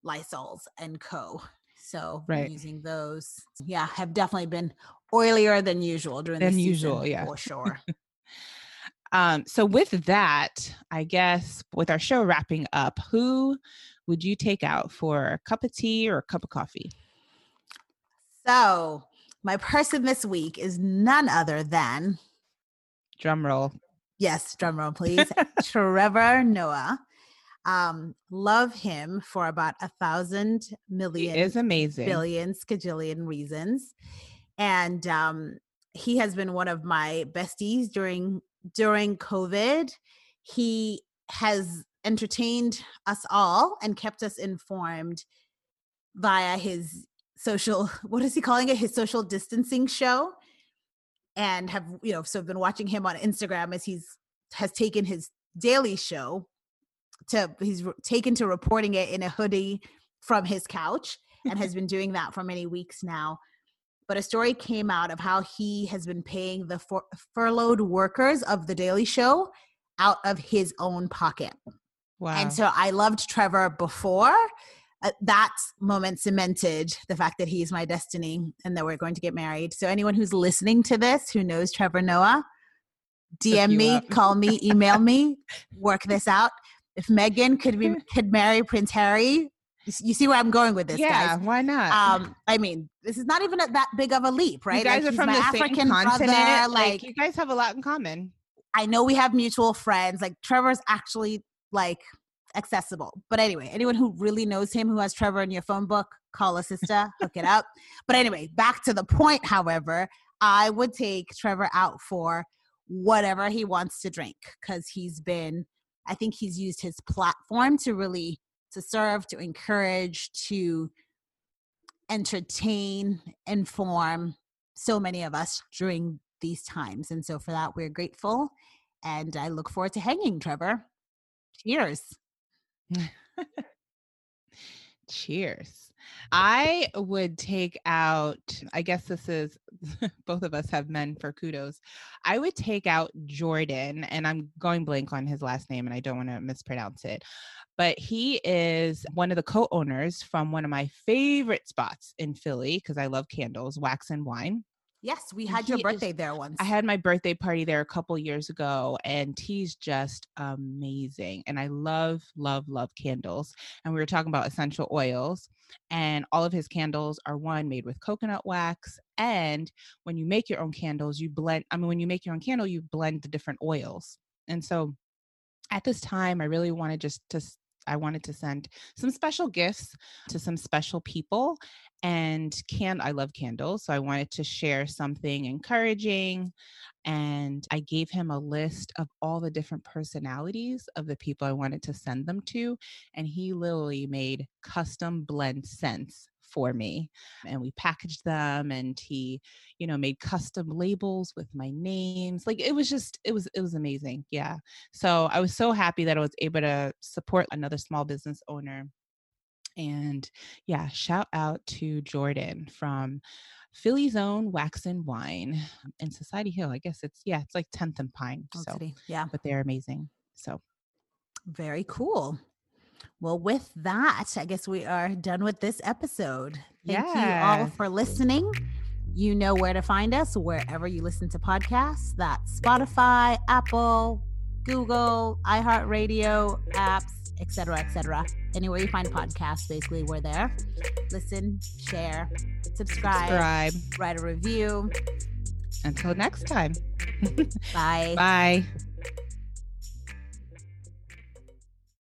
Lysols and Co. So Right. using those. Yeah, have definitely been oilier than usual during Than the usual, yeah. for sure. Um, so with that, I guess with our show wrapping up, who would you take out for a cup of tea or a cup of coffee? so my person this week is none other than Drum roll. yes, drum roll please, Trevor Noah. Um, love him for about a thousand He is amazing. billion skajillion reasons and um he has been one of my besties during during covid he has entertained us all and kept us informed via his social what is he calling it his social distancing show and have you know so i've been watching him on instagram as he's has taken his daily show to he's re- taken to reporting it in a hoodie from his couch and has been doing that for many weeks now. But a story came out of how he has been paying the fur- furloughed workers of The Daily Show out of his own pocket. Wow. And so I loved Trevor before. Uh, that moment cemented the fact that he's my destiny and that we're going to get married. So anyone who's listening to this who knows Trevor Noah, DM me, call me, email me, work this out. If Meghan could be could marry Prince Harry, you see where I'm going with this, yeah, guys. why not? Um, I mean, this is not even a, that big of a leap, right? You guys Like, are from the African same continent. brother, like, like you guys have a lot in common. I know we have mutual friends. Like Trevor's actually like accessible. But anyway, anyone who really knows him who has Trevor in your phone book, call a sister, hook it up. But anyway, back to the point, however, I would take Trevor out for whatever he wants to drink because he's been I think he's used his platform to really to serve, to encourage, to entertain, inform, so many of us during these times. And so for that, we're grateful. And I look forward to hanging, Trevor. Cheers. Cheers. I would take out, I guess this is both of us have men for kudos. I would take out Jordan, and I'm going blank on his last name and I don't want to mispronounce it, but he is one of the co owners from one of my favorite spots in Philly because I love candles, Wax and Wine. Yes, we had your birthday is, there once. I had my birthday party there a couple years ago, and he's just amazing. And I love, love, love candles. And we were talking about essential oils, and all of his candles are one made with coconut wax. And when you make your own candles, you blend, I mean, when you make your own candle, you blend the different oils. And so at this time, I really wanted just to I wanted to send some special gifts to some special people and can I love candles, so I wanted to share something encouraging and I gave him a list of all the different personalities of the people I wanted to send them to and he literally made custom blend scents for me and we packaged them and he you know made custom labels with my names like it was just it was it was amazing yeah so i was so happy that i was able to support another small business owner and yeah shout out to jordan from Philly's own Wax and Wine um, in Society Hill. I guess it's yeah, it's like 10th and Pine. so City. yeah, but they're amazing. So very cool. Well, with that, I guess we are done with this episode. Thank yeah. you all for listening. You know where to find us wherever you listen to podcasts. That's Spotify, Apple, Google, iHeartRadio, apps, etc., etc. Anywhere you find podcasts, basically, we're there. Listen, share, subscribe, subscribe. write a review. Until next time. Bye. Bye.